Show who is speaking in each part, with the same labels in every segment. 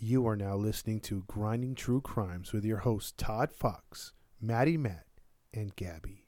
Speaker 1: You are now listening to Grinding True Crimes with your hosts Todd Fox, Maddie Matt, and Gabby.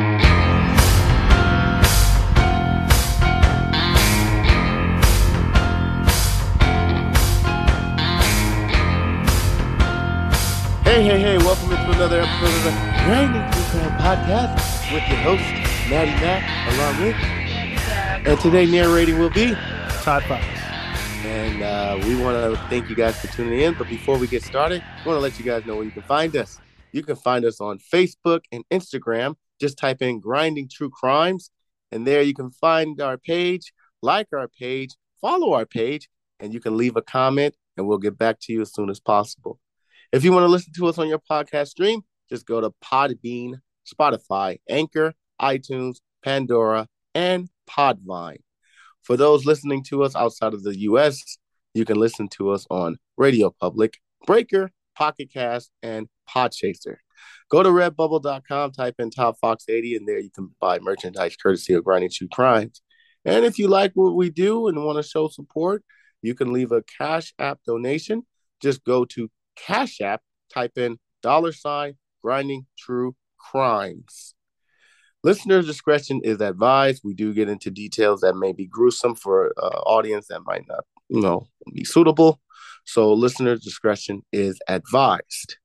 Speaker 2: Hey, hey, hey, welcome into another episode of the Grinding True Crime Podcast with your host, Maddie Matt, along with. And today narrating will be,
Speaker 1: Todd Fox.
Speaker 2: and uh, we want to thank you guys for tuning in. But before we get started, I want to let you guys know where you can find us. You can find us on Facebook and Instagram. Just type in Grinding True Crimes, and there you can find our page, like our page, follow our page, and you can leave a comment, and we'll get back to you as soon as possible. If you want to listen to us on your podcast stream, just go to Podbean, Spotify, Anchor, iTunes, Pandora, and Podvine. For those listening to us outside of the US, you can listen to us on Radio Public, Breaker, Pocket Cast, and Podchaser. Go to redbubble.com, type in Top Fox 80, and there you can buy merchandise courtesy of Grinding True Crimes. And if you like what we do and want to show support, you can leave a Cash App donation. Just go to Cash App, type in dollar sign grinding true crimes. Listener discretion is advised. We do get into details that may be gruesome for uh, audience that might not, you know, be suitable. So listener discretion is advised.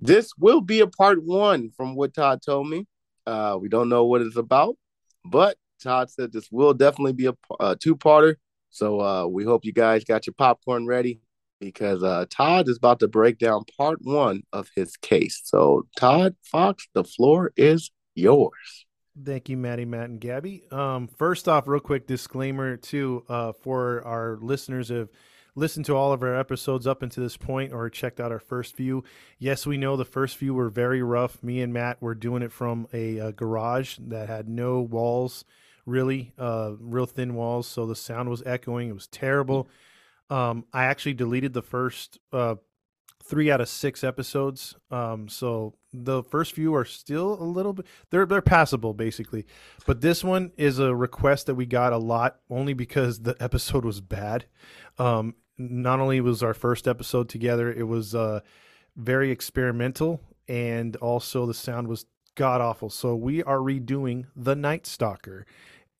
Speaker 2: This will be a part one from what Todd told me. Uh, we don't know what it's about, but Todd said this will definitely be a, a two-parter. So uh, we hope you guys got your popcorn ready because uh, Todd is about to break down part one of his case. So, Todd Fox, the floor is yours.
Speaker 1: Thank you, Maddie, Matt, and Gabby. Um, first off, real quick disclaimer too uh, for our listeners have listened to all of our episodes up until this point or checked out our first few. Yes, we know the first few were very rough. Me and Matt were doing it from a, uh garage that had no walls, really, uh, real thin walls, so the sound was echoing. It was terrible. Um, I actually deleted the first uh, three out of six episodes. Um, so the first few are still a little bit they're they're passable basically. But this one is a request that we got a lot only because the episode was bad. Um, not only was our first episode together, it was uh very experimental and also the sound was god awful. So we are redoing The Night Stalker.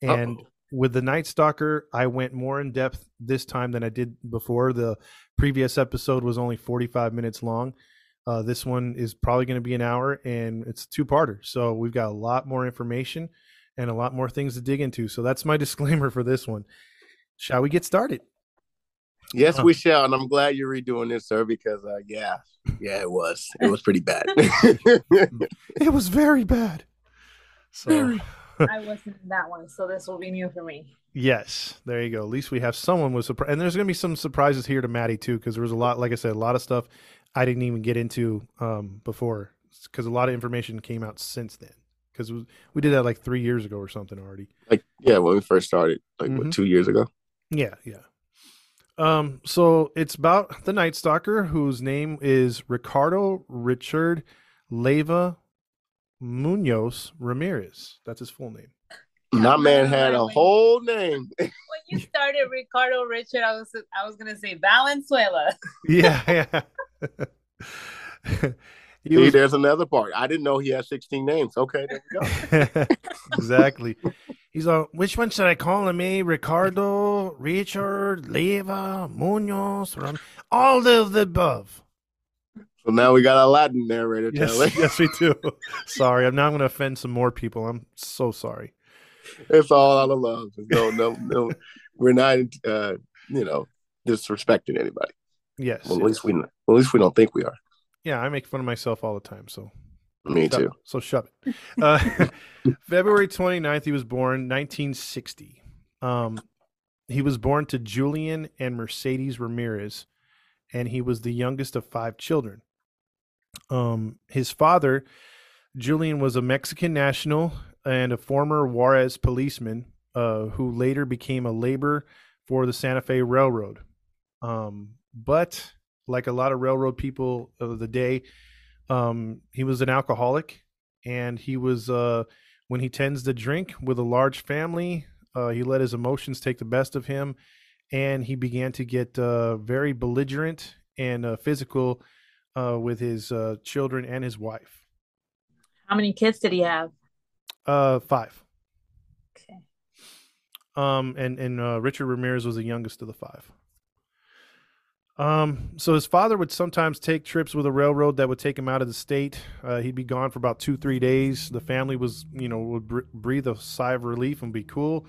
Speaker 1: And
Speaker 2: Uh-oh.
Speaker 1: With the Night Stalker, I went more in depth this time than I did before. The previous episode was only 45 minutes long. Uh, this one is probably going to be an hour and it's two parter. So we've got a lot more information and a lot more things to dig into. So that's my disclaimer for this one. Shall we get started?
Speaker 2: Yes,
Speaker 1: Huh.
Speaker 2: we shall, and I'm glad you're redoing this, sir. Because uh, yeah, yeah, it was, it was pretty bad.
Speaker 1: It was very bad. So,
Speaker 3: I wasn't in that one, so this will be new for me.
Speaker 1: yes, there you go. At least we have someone was surprised. And there's going to be some surprises here to Maddie, too, because there was a lot, like I said, a lot of stuff I didn't even get into um, before because a lot of information came out since then. Because we did that like three years ago or something already.
Speaker 2: like yeah, when we first started, like
Speaker 1: Mhm.
Speaker 2: what two years ago.
Speaker 1: Yeah, yeah. Um, so it's about the Night Stalker, whose name is Ricardo Richard Leyva Munoz Ramirez. That's his full name.
Speaker 2: My man had a
Speaker 3: When-
Speaker 2: whole name.
Speaker 3: When you started Ricardo Richard, I was I was gonna say Valenzuela.
Speaker 1: Yeah, yeah. he
Speaker 2: See,
Speaker 1: was
Speaker 2: there's another part. I didn't know he had 16 names. Okay, there we go.
Speaker 1: exactly. He's like, which one should I call him? Eh? Ricardo, Richard, Leyva, Munoz, Ram- all of the above.
Speaker 2: So now we got a Latin narrator.
Speaker 1: Yes, yes, we do. sorry, I'm now going to offend some more people. I'm so sorry.
Speaker 2: It's all out of love. No, no, no. We're not, uh, you know, disrespecting anybody.
Speaker 1: Yes,
Speaker 2: Well, at
Speaker 1: yes.
Speaker 2: least we, at least we don't think we are.
Speaker 1: yeah, I make fun of myself all the time. So
Speaker 2: Me
Speaker 1: shove
Speaker 2: too.
Speaker 1: it. So shove it. Uh, February 29th, he was born, 1960. Um, he was born to Julian and Mercedes Ramirez, and he was the youngest of five children. Um, his father Julian was a Mexican national and a former Juarez policeman uh, who later became a laborer for the Santa Fe Railroad. Um, but like a lot of railroad people of the day, um, he was an alcoholic, and he was uh, when he tends to drink with a large family. Uh, he let his emotions take the best of him, and he began to get uh, very belligerent and uh, physical uh, with his uh, children and his wife.
Speaker 3: How many kids did he have?
Speaker 1: Uh, five.
Speaker 3: Okay.
Speaker 1: Um, and and uh, Richard Ramirez was the youngest of the five. Um, so his father would sometimes take trips with a railroad that would take him out of the state. Uh, he'd be gone for about two, three days. The family was, you know, would br- breathe a sigh of relief and be cool,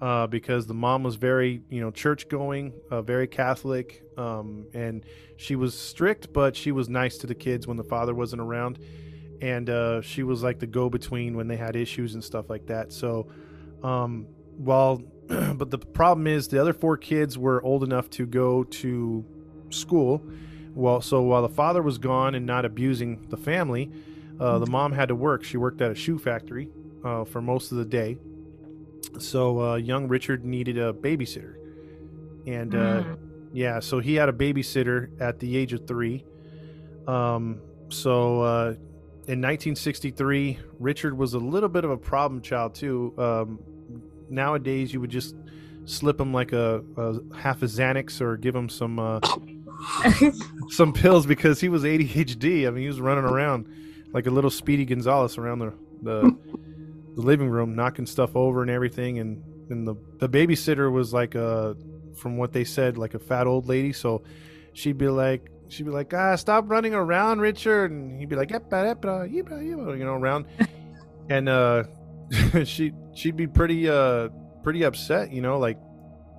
Speaker 1: uh, because the mom was very, you know, church going, uh, very Catholic, um, and she was strict, but she was nice to the kids when the father wasn't around, and uh, she was like the go between when they had issues and stuff like that. So, um, while, but the problem is the other four kids were old enough to go to school. Well, so while the father was gone and not abusing the family, uh, the mom had to work. She worked at a shoe factory uh, for most of the day. So uh, young Richard needed a babysitter, and uh,
Speaker 3: Mm.
Speaker 1: yeah, so he had a babysitter at the age of three. Um, so uh, in 1963, Richard was a little bit of a problem child too. Um, nowadays, you would just slip him like a, a half a Xanax or give him some uh, some pills because he was ADHD. I mean, he was running around like a little Speedy Gonzalez around the the, the living room, knocking stuff over and everything. And and the the babysitter was like a, from what they said, like a fat old lady. So she'd be like. She'd be like, ah, stop running around, Richard, and he'd be like, "Epa, epa, yepa," you know, around, and uh, she she'd be pretty uh pretty upset, you know, like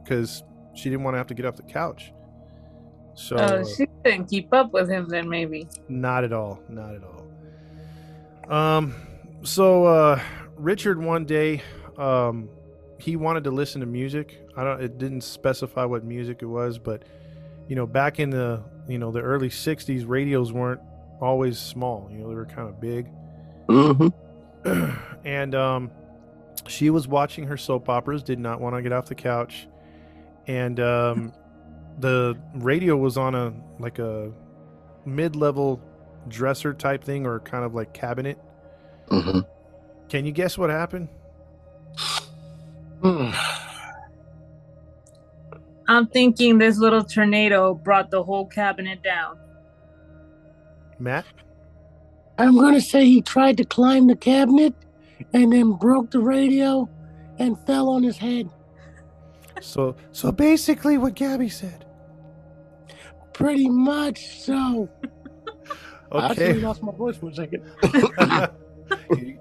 Speaker 1: because she didn't want to have to get off the couch. So
Speaker 3: Oh, she couldn't keep up with him then, maybe.
Speaker 1: not at all, not at all. Um, so uh, Richard one day, um, he wanted to listen to music. I don't. It didn't specify what music it was, but you know, back in the you know the early '60s, radios weren't always small. You know, they were kind of big.
Speaker 2: Mm-hmm.
Speaker 1: and um, she was watching her soap operas, did not want to get off the couch, and um, the radio was on a like a mid-level dresser type thing or kind of like cabinet.
Speaker 2: Mm-hmm.
Speaker 1: Can you guess what happened? Hmm.
Speaker 3: I'm thinking this little tornado brought the whole cabinet down.
Speaker 1: Matt?
Speaker 4: I'm going to say he tried to climb the cabinet and then broke the radio and fell on his head.
Speaker 1: So so basically what Gabby said.
Speaker 4: Pretty much so. Okay. I actually lost my voice for a second.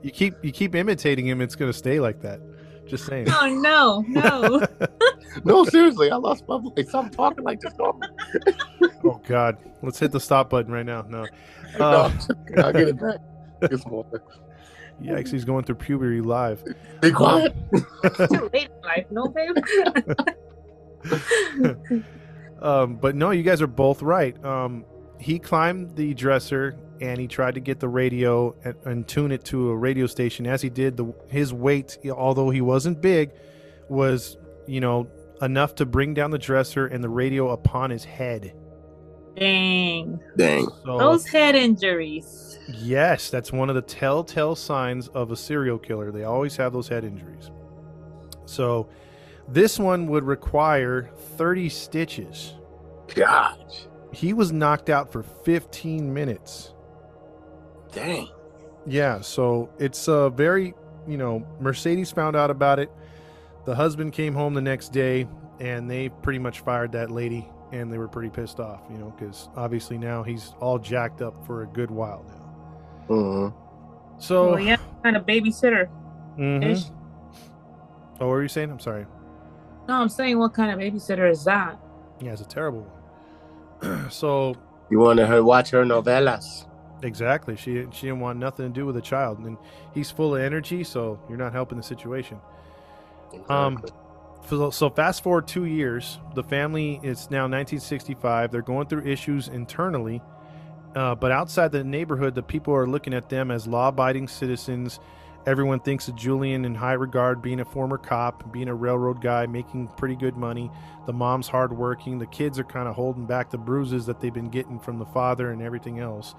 Speaker 1: you, you keep you keep imitating him, it's gonna stay like that. Just saying.
Speaker 3: Oh no, no.
Speaker 2: No, seriously, I lost my voice. I'm talking like this. No,
Speaker 1: oh God. Let's hit the stop button right now. No.
Speaker 2: no,
Speaker 1: Uh,
Speaker 2: I'll get it back. It's more.
Speaker 1: Yikes, he's going through puberty live.
Speaker 2: Be quiet.
Speaker 3: Too late in life, no babe.
Speaker 1: um, but no, you guys are both right. Um, he climbed the dresser and he tried to get the radio and, and tune it to a radio station. As he did, the his weight, although he wasn't big, was you know enough to bring down the dresser and the radio upon his head.
Speaker 3: Dang.
Speaker 2: Dang.
Speaker 1: So,
Speaker 3: Those head injuries.
Speaker 1: yes, that's one of the telltale signs of a serial killer. They always have those head injuries. So, this one would require 30 stitches.
Speaker 2: Gosh.
Speaker 1: He was knocked out for 15 minutes.
Speaker 2: Dang.
Speaker 1: Yeah, so it's uh very, you know, Mercedes found out about it. The husband came home the next day and they pretty much fired that lady and they were pretty pissed off, you know, cuz obviously now he's all jacked up for a good while now.
Speaker 2: Mm-hmm.
Speaker 1: So,
Speaker 3: Oh, yeah, kind of babysitter.
Speaker 1: mhm. Oh, what were you saying? I'm sorry.
Speaker 3: No, I'm saying, what kind of babysitter is that?
Speaker 1: Yeah, it's a terrible one. so,
Speaker 2: You want her to watch her novelas?
Speaker 1: Exactly, she she didn't want nothing to do with a child and he's full of energy, so you're not helping the situation. Um, So, so fast forward two years, the family is now 1965. They're going through issues internally, Uh, but outside the neighborhood, the people are looking at them as law abiding citizens. Everyone thinks of Julian in high regard, being a former cop, being a railroad guy, making pretty good money. The mom's hardworking. The kids are kind of holding back the bruises that they've been getting from the father and everything else.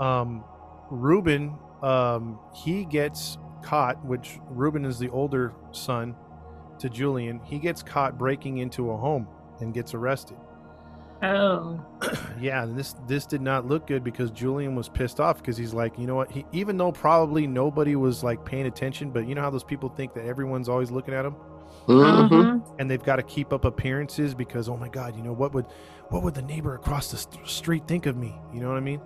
Speaker 1: Um, Ruben, um, he gets caught, which Ruben is the older son to Julian. He gets caught breaking into a home and gets arrested.
Speaker 3: Oh.
Speaker 1: yeah, this this did not look good because Julian was pissed off because he's like, you know what? He, even though probably nobody was like paying attention, but you know how those people think that everyone's always looking at them,
Speaker 2: Mhm.
Speaker 3: Uh-huh.
Speaker 1: and they've got to keep up appearances because oh my god, you know what would what would the neighbor across the st- street think of me? You know what I mean?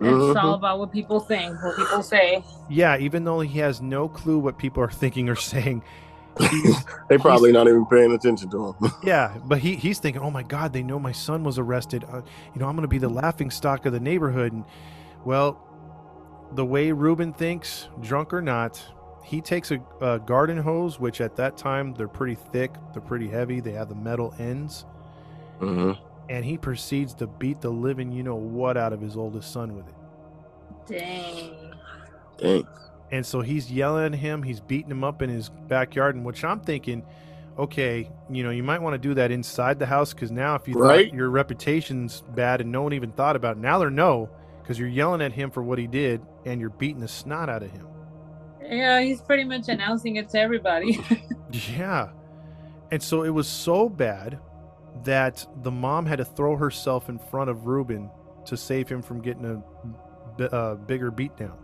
Speaker 3: It's
Speaker 2: Mhm.
Speaker 3: all about what people think, what people say.
Speaker 1: Yeah, even though he has no clue what people are thinking or saying. he's-
Speaker 2: They probably not even paying attention to him.
Speaker 1: Yeah, but he he's thinking, oh my God, they know my son was arrested. Uh, you know, I'm going to be the laughing stock of the neighborhood. And well, the way Ruben thinks, drunk or not, he takes a, a garden hose, which at that time they're pretty thick, they're pretty heavy, they have the metal ends,
Speaker 2: hmm
Speaker 1: and he proceeds to beat the living you know what out of his oldest son with it.
Speaker 3: Dang.
Speaker 2: Dang.
Speaker 1: And so he's yelling at him, he's beating him up in his backyard, and which I'm thinking, okay, you know, you might want to do that inside the house because now if you
Speaker 2: Right.
Speaker 1: thought your reputation's bad and no one even thought about it, now they're no because you're yelling at him for what he did and you're beating the snot out of him.
Speaker 3: Yeah, he's pretty much announcing it to everybody.
Speaker 1: Yeah. And so it was so bad that the mom had to throw herself in front of Ruben to save him from getting a bi- uh, bigger beatdown.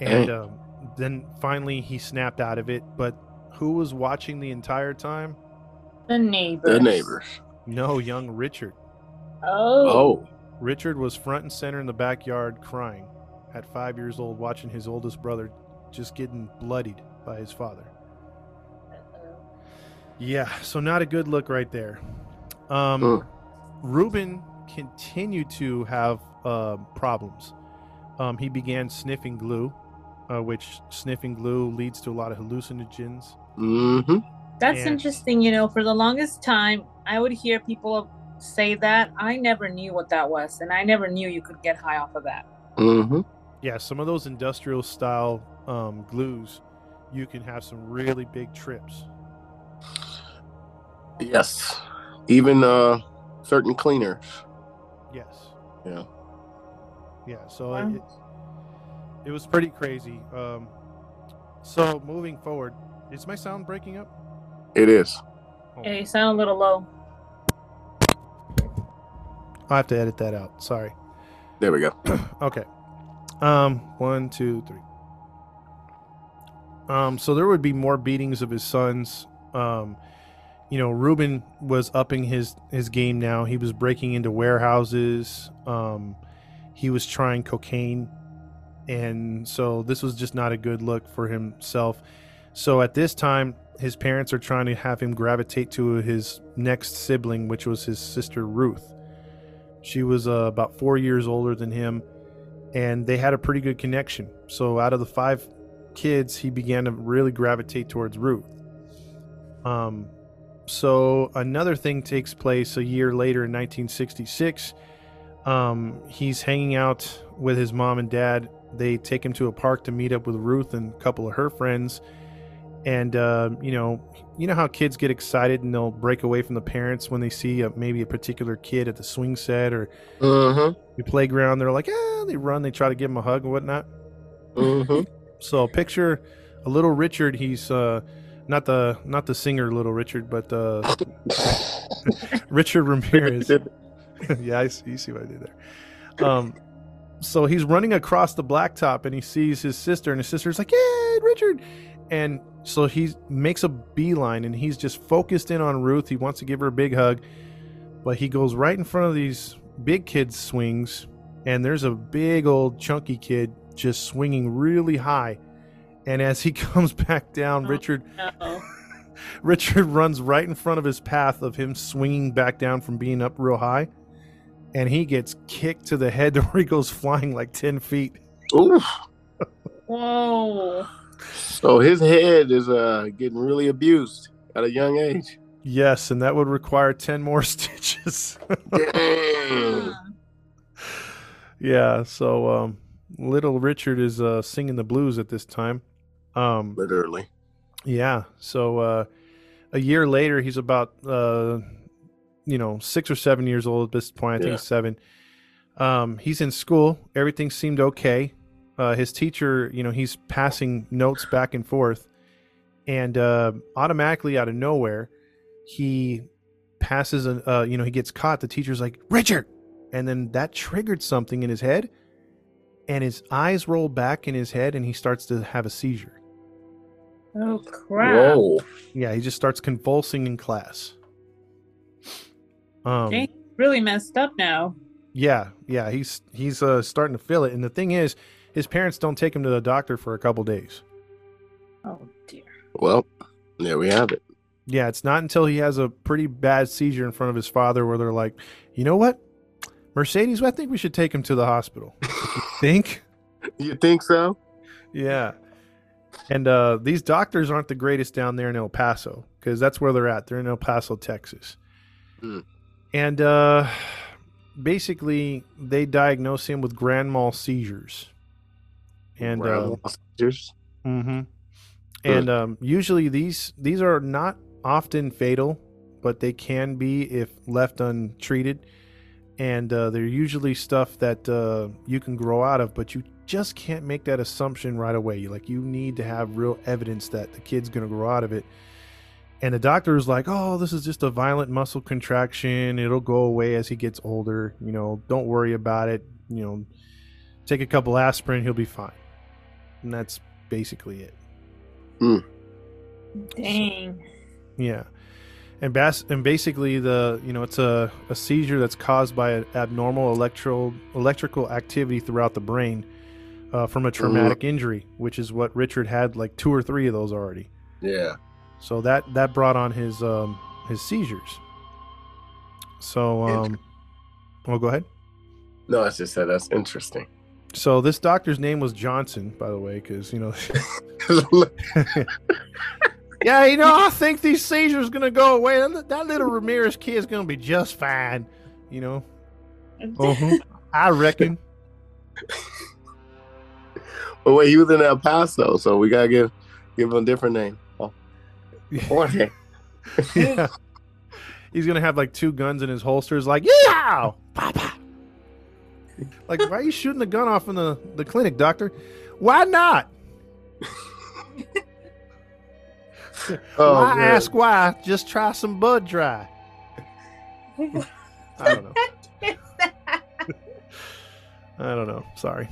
Speaker 1: And um, then finally he snapped out of it. But who was watching the entire time?
Speaker 3: the neighbors.
Speaker 2: The neighbors.
Speaker 1: No, young Richard.
Speaker 3: Oh.
Speaker 2: Oh.
Speaker 1: Richard was front and center in the backyard crying at five years old, watching his oldest brother just getting bloodied by his father. Yeah, so not a good look right there. Um,
Speaker 2: Mm.
Speaker 1: Ruben continued to have uh, problems. Um, he began sniffing glue, uh, which sniffing glue leads to a lot of hallucinogens.
Speaker 2: hmm
Speaker 3: That's
Speaker 1: And-
Speaker 3: interesting. You know, for the longest time, I would hear people say that. I never knew what that was, and I never knew you could get high off of that.
Speaker 2: hmm
Speaker 1: Yeah, some of those industrial style um, glues, you can have some really big trips.
Speaker 2: Yes. Even uh, certain cleaners.
Speaker 1: Yes.
Speaker 2: Yeah.
Speaker 1: Yeah. So
Speaker 3: Wow.
Speaker 1: it, it was pretty crazy. Um, so moving forward, is my sound breaking up?
Speaker 2: It is.
Speaker 1: Oh,
Speaker 3: Yeah, you sound a little low.
Speaker 1: I have to edit that out. Sorry.
Speaker 2: There we go.
Speaker 1: Okay. Um, one, two, three. Um, so there would be more beatings of his sons. Um, you know, Ruben was upping his his game now. He was breaking into warehouses. Um, he was trying cocaine, and so this was just not a good look for himself. So at this time, his parents are trying to have him gravitate to his next sibling, which was his sister Ruth. She was uh, about four years older than him and they had a pretty good connection. So out of the five kids, he began to really gravitate towards Ruth. Um, so another thing takes place a year later in 1966. Um, he's hanging out with his mom and dad. They take him to a park to meet up with Ruth and a couple of her friends. And uh, you know, you know how kids get excited and they'll break away from the parents when they see a, maybe a particular kid at the swing set or
Speaker 2: hmm
Speaker 1: the playground. They're like, ah, they run, they try to give him a hug and whatnot.
Speaker 2: hmm
Speaker 1: So picture a little Richard. He's uh, not the not the singer Little Richard, but uh, Richard Ramirez. yeah, I see, you see what I did there. Um, so he's running across the blacktop and he sees his sister, and his sister's like, "Yeah, Richard," and so he makes a beeline and he's just focused in on Ruth. He wants to give her a big hug, but he goes right in front of these big kids' swings, and there's a big old chunky kid just swinging really high. And as he comes back down,
Speaker 3: Oh.
Speaker 1: Richard
Speaker 3: Uh-oh.
Speaker 1: Richard runs right in front of his path of him swinging back down from being up real high, and he gets kicked to the head to where he goes flying like ten feet.
Speaker 2: Oof.
Speaker 3: Whoa.
Speaker 2: So his head is uh getting really abused at a young age.
Speaker 1: Yes, and that would require ten more stitches.
Speaker 2: Dang.
Speaker 1: Yeah, so um, little Richard is uh, singing the blues at this time. Um,
Speaker 2: Literally.
Speaker 1: yeah, so uh, a year later, he's about uh, you know six or seven years old at this point. I think
Speaker 2: Yeah.
Speaker 1: seven. Um, he's in school. Everything seemed okay. Uh, his teacher, you know, he's passing notes back and forth, and uh, automatically out of nowhere, he passes an. Uh, you know, he gets caught. The teacher's like, "Richard," and then that triggered something in his head, and his eyes roll back in his head, and he starts to have a seizure.
Speaker 3: Oh crap!
Speaker 2: Whoa.
Speaker 1: Yeah, he just starts convulsing in class. Um,
Speaker 3: Jane's really messed up now.
Speaker 1: yeah, yeah, he's he's uh, starting to feel it, and the thing is, his parents don't take him to the doctor for a couple days.
Speaker 3: Oh dear.
Speaker 2: Well, there we have it.
Speaker 1: Yeah, it's not until he has a pretty bad seizure in front of his father where they're like, you know what, Mercedes, I think we should take him to the hospital. You think?
Speaker 2: You think so?
Speaker 1: Yeah. And uh, these doctors aren't the greatest down there in El Paso because that's where they're at. They're in El Paso, Texas.
Speaker 2: Hmm.
Speaker 1: And uh, basically, they diagnose him with grand mal seizures. And uh,
Speaker 2: Round seizures.
Speaker 1: hmm and um, usually these these are not often fatal, but they can be if left untreated. And uh, they're usually stuff that uh, you can grow out of, but you just can't make that assumption right away. Like you need to have real evidence that the kid's going to grow out of it. And the doctor is like, "Oh, this is just a violent muscle contraction. It'll go away as he gets older. You know, don't worry about it. You know, take a couple aspirin, he'll be fine." And that's basically it. Hmm.
Speaker 3: Dang.
Speaker 1: Yeah, and bas- and basically the you know it's a, a seizure that's caused by an abnormal electro electrical activity throughout the brain uh, from a traumatic injury, which is what Richard had like two or three of those already.
Speaker 2: Yeah.
Speaker 1: So that that brought on his um, his seizures. So um, well, go ahead.
Speaker 2: No, I just said that's interesting.
Speaker 1: So this doctor's name was Johnson, by the way, because you know. yeah, you know, I think these seizures gonna go away. That that little Ramirez kid's gonna be just fine. You know,
Speaker 2: Uh-huh.
Speaker 1: I reckon.
Speaker 2: But wait, he was in El Paso, so we gotta give give him a different name. Oh, Jorge.
Speaker 1: yeah. He's gonna have like two guns in his holsters, like yeah, papa. Like, why are you shooting the gun off in the the clinic, doctor? Why not?
Speaker 2: Oh,
Speaker 1: why
Speaker 2: man.
Speaker 1: ask why? Just try some bud dry. I don't know. I don't know. Sorry.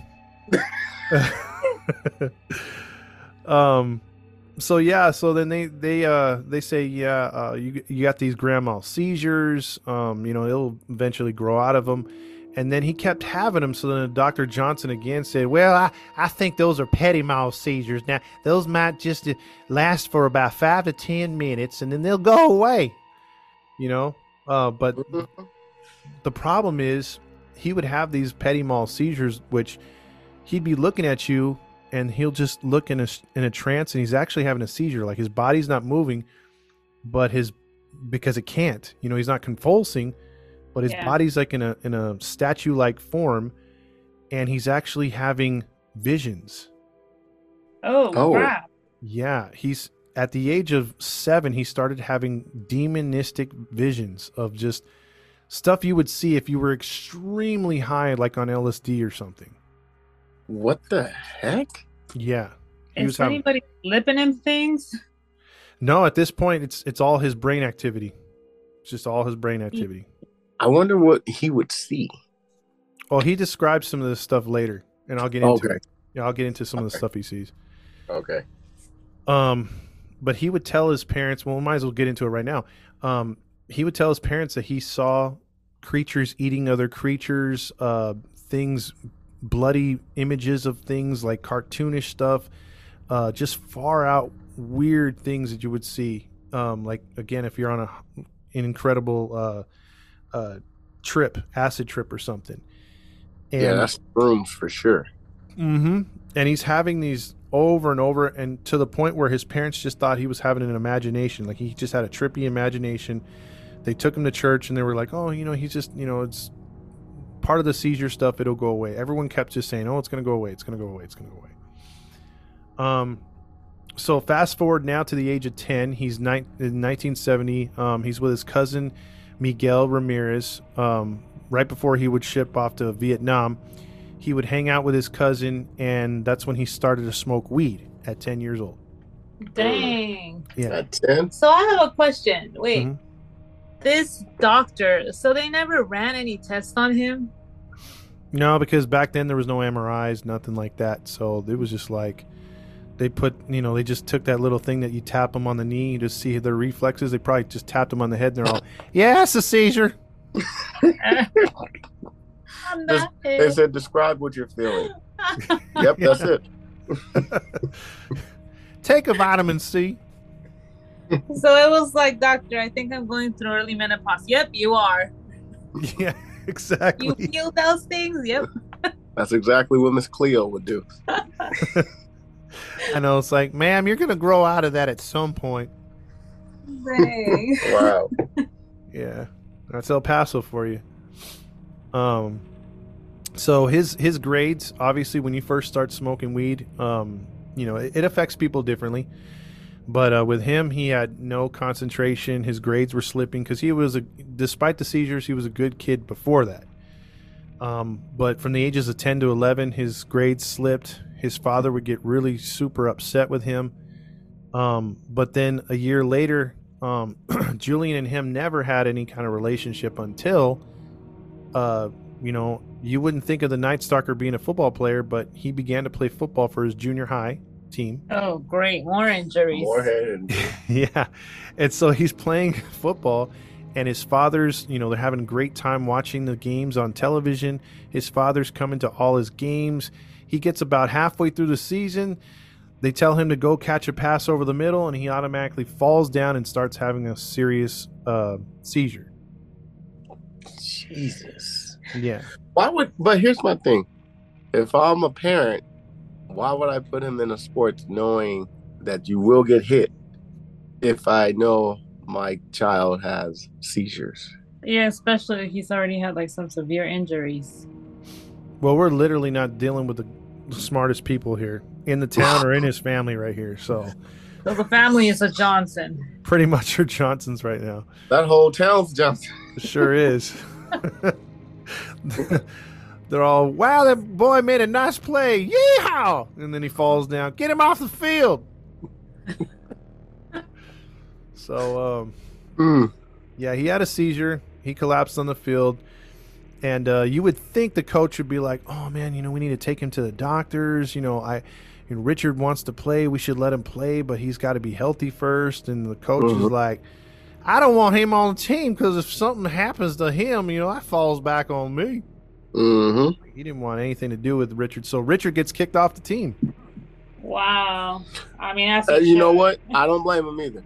Speaker 1: um so yeah, so then they they uh they say yeah, uh you you got these grand mal seizures, um you know, it'll eventually grow out of them. And then he kept having them. So then Dr. Johnson again said, Well, I, I think those are petit mal seizures. Now, those might just uh, last for about five to 10 minutes and then they'll go away. You know? Uh, but the problem is he would have these petit mal seizures, which he'd be looking at you and he'll just look in a, in a trance and he's actually having a seizure. Like his body's not moving, but his, because it can't, you know, he's not convulsing but his
Speaker 3: Yeah.
Speaker 1: body's like in a in a statue like form and he's actually having visions
Speaker 3: Oh,
Speaker 2: Oh.
Speaker 3: crap.
Speaker 1: yeah he's at the age of seven he started having demonistic visions of just stuff you would see if you were extremely high like on lsd or something
Speaker 2: What the heck?
Speaker 1: yeah he
Speaker 3: Is
Speaker 1: was having
Speaker 3: anybody flipping him things?
Speaker 1: no at this point it's it's all his brain activity it's just all his brain activity
Speaker 2: I wonder what he would see.
Speaker 1: well he describes some of this stuff later and i'll get into
Speaker 2: Okay.
Speaker 1: it yeah i'll get into some of the stuff he sees
Speaker 2: Okay.
Speaker 1: Um, but he would tell his parents. Well, we might as well get into it right now. Um, he would tell his parents that he saw creatures eating other creatures, uh, things, bloody images of things like cartoonish stuff, uh, just far out weird things that you would see. Um, like again, if you're on a an incredible uh, uh, trip, acid trip or something. And,
Speaker 2: yeah, that's rooms for sure.
Speaker 1: Mm-hmm. And he's having these over and over, and to the point where his parents just thought he was having an imagination. Like he just had a trippy imagination. They took him to church, and they were like, "Oh, you know, he's just, you know, it's part of the seizure stuff. It'll go away. Everyone kept just saying, "Oh, it's going to go away. It's going to go away. It's going to go away." Um, so fast forward now to the age of ten. He's ni- in 1970. Um, he's with his cousin Miguel Ramirez. Um, right before he would ship off to Vietnam, he would hang out with his cousin, and that's when he started to smoke weed at 10 years old.
Speaker 3: Dang.
Speaker 1: Yeah.
Speaker 2: At 10?
Speaker 3: So I have a question. Wait,
Speaker 1: Mhm.
Speaker 3: This doctor, so they never ran any tests on him?
Speaker 1: No, because back then there was no MRIs, nothing like that. So it was just like they put, you know, they just took that little thing that you tap them on the knee, you just see their reflexes. They probably just tapped them on the head, and they're all, "Yeah, it's a seizure."
Speaker 2: Just- They said, describe what you're feeling. Yep, that's it.
Speaker 1: Take a vitamin C.
Speaker 3: so it was like, doctor, I think I'm going through early menopause. Yep, you are.
Speaker 1: Yeah, exactly.
Speaker 3: You feel those things? Yep.
Speaker 2: That's exactly what Miss Cleo would do.
Speaker 1: And I know it's like, ma'am, you're gonna grow out of that at some point.
Speaker 3: Dang.
Speaker 2: Wow.
Speaker 1: Yeah, that's El Paso for you. Um, so his his grades, obviously, when you first start smoking weed, um, you know, it, it affects people differently. But uh, with him, he had no concentration. His grades were slipping because he was a, despite the seizures, he was a good kid before that. Um, but from the ages of 10 to 11, his grades slipped. His father would get really super upset with him. Um, but then a year later, um, Julian and him never had any kind of relationship until, uh, you know, you wouldn't think of the Night Stalker being a football player, but he began to play football for his junior high team.
Speaker 3: Oh, great. More injuries.
Speaker 2: Moorhead and
Speaker 1: yeah. And so he's playing football and his father's, you know, they're having a great time watching the games on television. His father's coming to all his games. He gets about halfway through the season. They tell him to go catch a pass over the middle and he automatically falls down and starts having a serious uh, seizure.
Speaker 2: Jesus.
Speaker 1: Yeah.
Speaker 2: Why would? But here's my thing: if I'm a parent, why would I put him in a sport knowing that you will get hit if I know my child has seizures?
Speaker 3: Yeah, especially if he's already had like some severe injuries.
Speaker 1: Well, we're literally not dealing with the smartest people here in the town or in his family right here. So
Speaker 3: So the family is a Johnson.
Speaker 1: pretty much are Johnsons right now.
Speaker 2: That whole town's Johnson.
Speaker 1: Sure is. They're all, wow, that boy made a nice play. Yeehaw! And then he falls down. Get him off the field. so, um,
Speaker 2: Hmm.
Speaker 1: yeah, he had a seizure. He collapsed on the field. And uh, you would think the coach would be like, oh, man, you know, we need to take him to the doctors. You know, I. And Richard wants to play. We should let him play, but he's got to be healthy first. And the coach is
Speaker 2: Mhm.
Speaker 1: like, I don't want him on the team because if something happens to him, you know, that falls back on me.
Speaker 2: Mm-hmm.
Speaker 1: He didn't want anything to do with Richard, so Richard gets kicked off the team.
Speaker 3: Wow. I mean, that's
Speaker 2: Uh, you know what? I don't blame him either.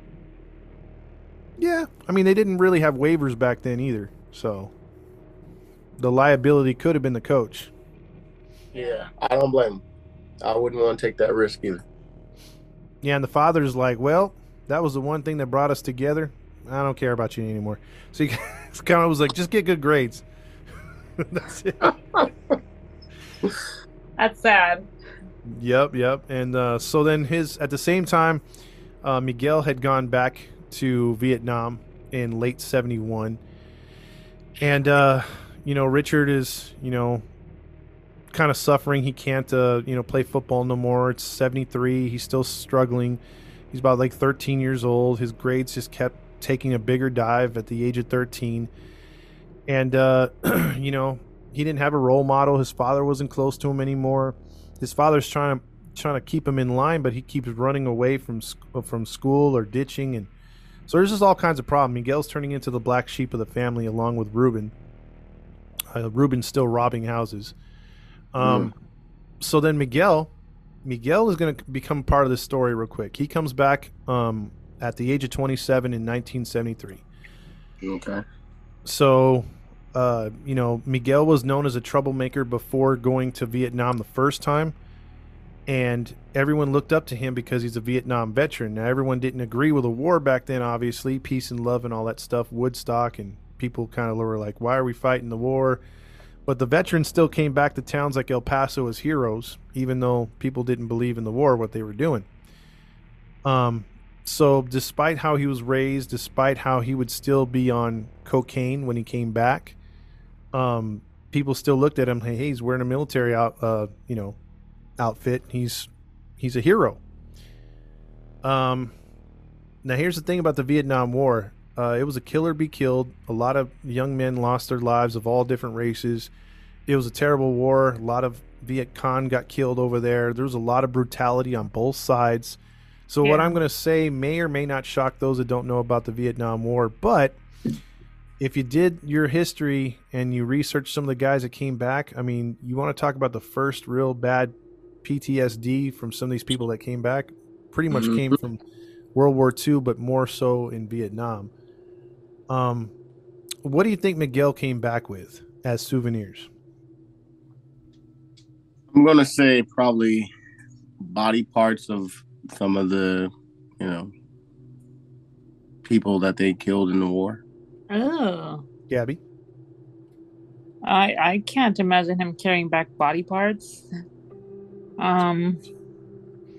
Speaker 1: Yeah, I mean they didn't really have waivers back then either, so the liability could have been the coach.
Speaker 2: Yeah, I don't blame him. I wouldn't want to take that risk either.
Speaker 1: Yeah, and the father's like, "Well, that was the one thing that brought us together. I don't care about you anymore." So he kind of was like, "Just get good grades." That's it.
Speaker 3: That's sad.
Speaker 1: Yep, yep. And uh, so then his at the same time, uh, Miguel had gone back to Vietnam in late '71, and uh, you know Richard is you know kind of suffering. He can't uh, you know play football no more. It's '73. He's still struggling. He's about like 13 years old. His grades just kept taking a bigger dive at the age of 13, and uh, you know he didn't have a role model. His father wasn't close to him anymore his father's trying to trying to keep him in line, but he keeps running away from sc- from school or ditching, and so there's just all kinds of problems. Miguel's turning into the black sheep of the family, along with Ruben. Uh, Ruben's still robbing houses. Um, so then Miguel, Miguel is going to become part of this story real quick. He comes back um, at the age of 27 in 1973.
Speaker 2: Okay.
Speaker 1: So, uh, you know, Miguel was known as a troublemaker before going to Vietnam the first time, and everyone looked up to him because he's a Vietnam veteran. Now, everyone didn't agree with the war back then, obviously, peace and love and all that stuff, Woodstock, and people kind of were like, "Why are we fighting the war?" But the veterans still came back to towns like El Paso as heroes, even though people didn't believe in the war, what they were doing. Um, so, despite how he was raised, despite how he would still be on cocaine when he came back, um, people still looked at him. Hey, hey he's wearing a military out, uh, you know, outfit. He's he's a hero. Um, now here's the thing about the Vietnam War. Uh, it was a kill or be killed. A lot of young men lost their lives of all different races. It was a terrible war. A lot of Viet Cong got killed over there. There was a lot of brutality on both sides. So what I'm going to say may or may not shock those that don't know about the Vietnam War, but if you did your history and you researched some of the guys that came back, I mean, you want to talk about the first real bad PTSD from some of these people that came back, pretty much
Speaker 2: Mhm.
Speaker 1: came from World War II, but more so in Vietnam. Um, what do you think Miguel came back with as souvenirs?
Speaker 2: I'm gonna say probably body parts of some of the, you know, people that they killed in the war.
Speaker 3: Oh.
Speaker 1: Gabby?
Speaker 3: I I can't imagine him carrying back body parts. Um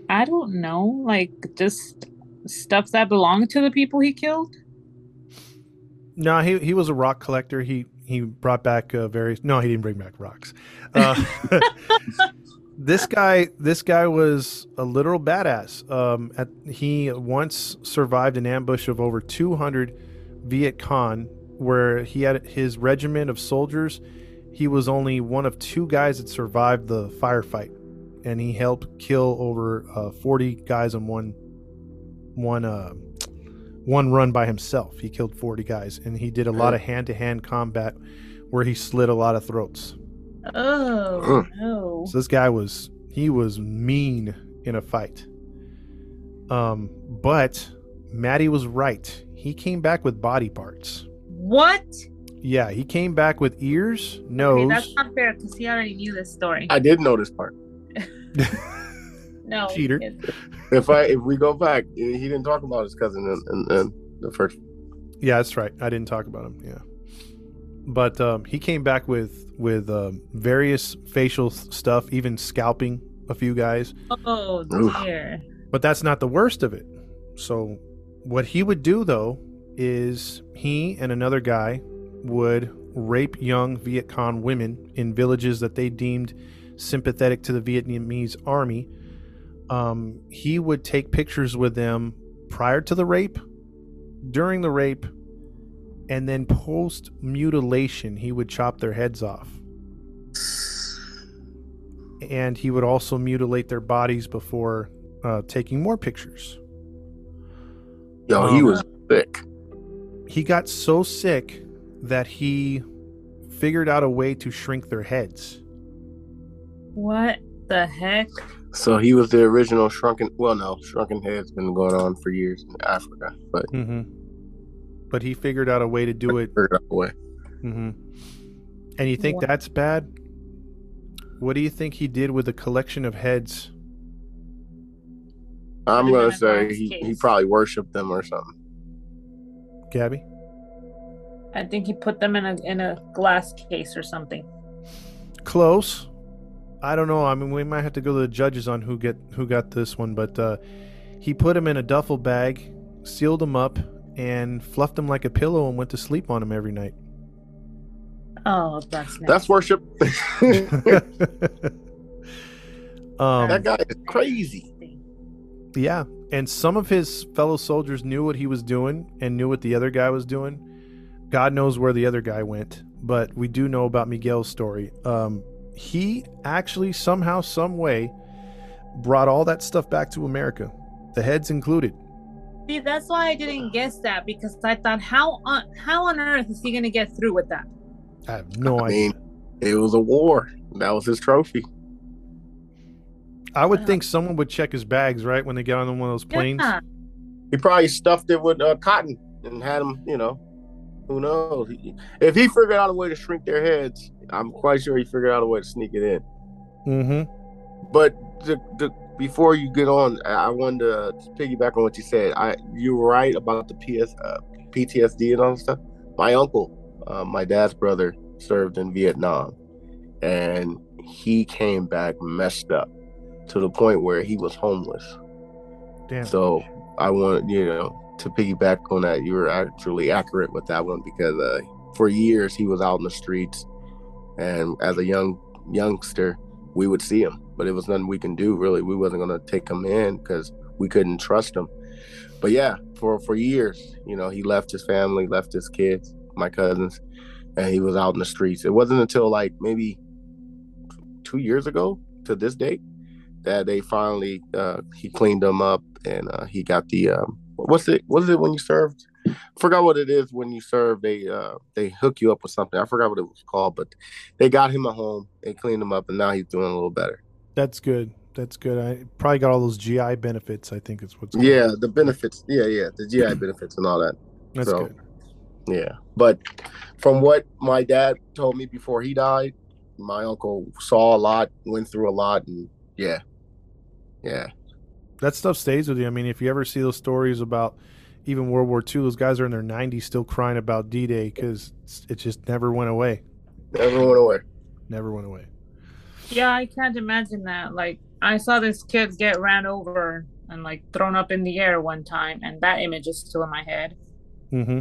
Speaker 3: I don't know, like just stuff that belonged to the people he killed.
Speaker 1: No, he he was a rock collector. He he brought back uh, various. No, he didn't bring back rocks. Uh, this guy this guy was a literal badass. Um, at, he once survived an ambush of over 200 Viet Cong, where he had his regiment of soldiers. He was only one of two guys that survived the firefight, and he helped kill over uh, 40 guys on one one uh, one run by himself. He killed 40 guys, and he did a lot of hand to hand combat where he slit a lot of throats.
Speaker 3: Oh no.
Speaker 1: So this guy was he was mean in a fight. Um, but Maddie was right. He came back with body parts.
Speaker 3: What?
Speaker 1: Yeah, he came back with ears, nose.
Speaker 3: Okay, that's not fair because he already knew this story.
Speaker 2: I did know this part.
Speaker 3: no.
Speaker 1: Cheater.
Speaker 2: If I if we go back, he didn't talk about his cousin in, in, in the first.
Speaker 1: yeah, that's right. I didn't talk about him. Yeah, but um, he came back with with um, various facial stuff, even scalping a few guys.
Speaker 3: Oh dear.
Speaker 1: But that's not the worst of it. So, what he would do though is he and another guy would rape young Viet Cong women in villages that they deemed sympathetic to the Vietnamese army. Um, he would take pictures with them prior to the rape, during the rape, and then post mutilation, he would chop their heads off. And he would also mutilate their bodies before uh, taking more pictures.
Speaker 2: Yo, he
Speaker 1: Um,
Speaker 2: was sick.
Speaker 1: He got so sick that he figured out a way to shrink their heads.
Speaker 3: What the heck?
Speaker 2: So he was the original shrunken. Well, no, shrunken head's been going on for years in Africa, but
Speaker 1: hmm But he figured out a way to do it.
Speaker 2: figured out a way.
Speaker 1: hmm And you think
Speaker 3: Wow.
Speaker 1: that's bad? What do you think he did with the collection of heads?
Speaker 2: I'm
Speaker 3: Put him in
Speaker 2: gonna say
Speaker 3: glass
Speaker 2: he, he probably worshipped them or something.
Speaker 1: Gabby?
Speaker 3: I think he put them in a in a glass case or something.
Speaker 1: Close. I don't know. I mean, we might have to go to the judges on who get who got this one, but uh, he put him in a duffel bag, sealed them up, and fluffed him like a pillow and went to sleep on him every night.
Speaker 3: Oh, that's nice.
Speaker 2: That's worship.
Speaker 1: um,
Speaker 2: that guy is crazy.
Speaker 1: Yeah, and some of his fellow soldiers knew what he was doing and knew what the other guy was doing. God knows where the other guy went, but we do know about Miguel's story. Um, he actually somehow, some way, brought all that stuff back to America, the heads included.
Speaker 3: See, that's why I didn't guess that because I thought, how on how on earth is he gonna get through with that?
Speaker 1: I have no
Speaker 2: I
Speaker 1: idea.
Speaker 2: mean, it was a war. That was his trophy.
Speaker 1: I would think someone would check his bags right when they get on one of those planes.
Speaker 3: Yeah.
Speaker 2: He probably stuffed it with uh, cotton and had them. You know, who knows? He- If he figured out a way to shrink their heads, I'm quite sure he figured out a way to sneak it in.
Speaker 1: Mm-hmm.
Speaker 2: But the, the, before you get on, I wanted to piggyback on what you said. I you were right about the PS, uh, PTSD and all that stuff. My uncle, uh, my dad's brother, served in Vietnam, and he came back messed up to the point where he was homeless.
Speaker 1: Damn.
Speaker 2: So I want you know to piggyback on that. You were actually accurate with that one because uh, for years he was out in the streets, and as a young youngster, we would see him, but it was nothing we can do really. We wasn't gonna take him in because we couldn't trust him. But yeah, for for years, you know, he left his family, left his kids, my cousins, and he was out in the streets. It wasn't until like maybe two years ago to this date that they finally uh, he cleaned them up and uh, he got the um, what's it what's it when you served forgot what it is when you serve they uh they hook you up with something i forgot what it was called but they got him a home they cleaned him up and now he's doing a little better
Speaker 1: That's good. That's good. I probably got all those GI benefits. I think it's what's
Speaker 2: yeah the benefits yeah yeah the gi benefits and all that
Speaker 1: That's
Speaker 2: so-
Speaker 1: good.
Speaker 2: yeah but from what my dad told me before he died my uncle saw a lot went through a lot and yeah yeah
Speaker 1: That stuff stays with you. I mean, if you ever see those stories about even World War II, those guys are in their 90s still crying about D-Day because it just never went away.
Speaker 2: everyone went away
Speaker 1: Never went away.
Speaker 3: Yeah, I can't imagine that. Like, I saw this kid get ran over and like thrown up in the air one time, and that image is still in my head.
Speaker 1: hmm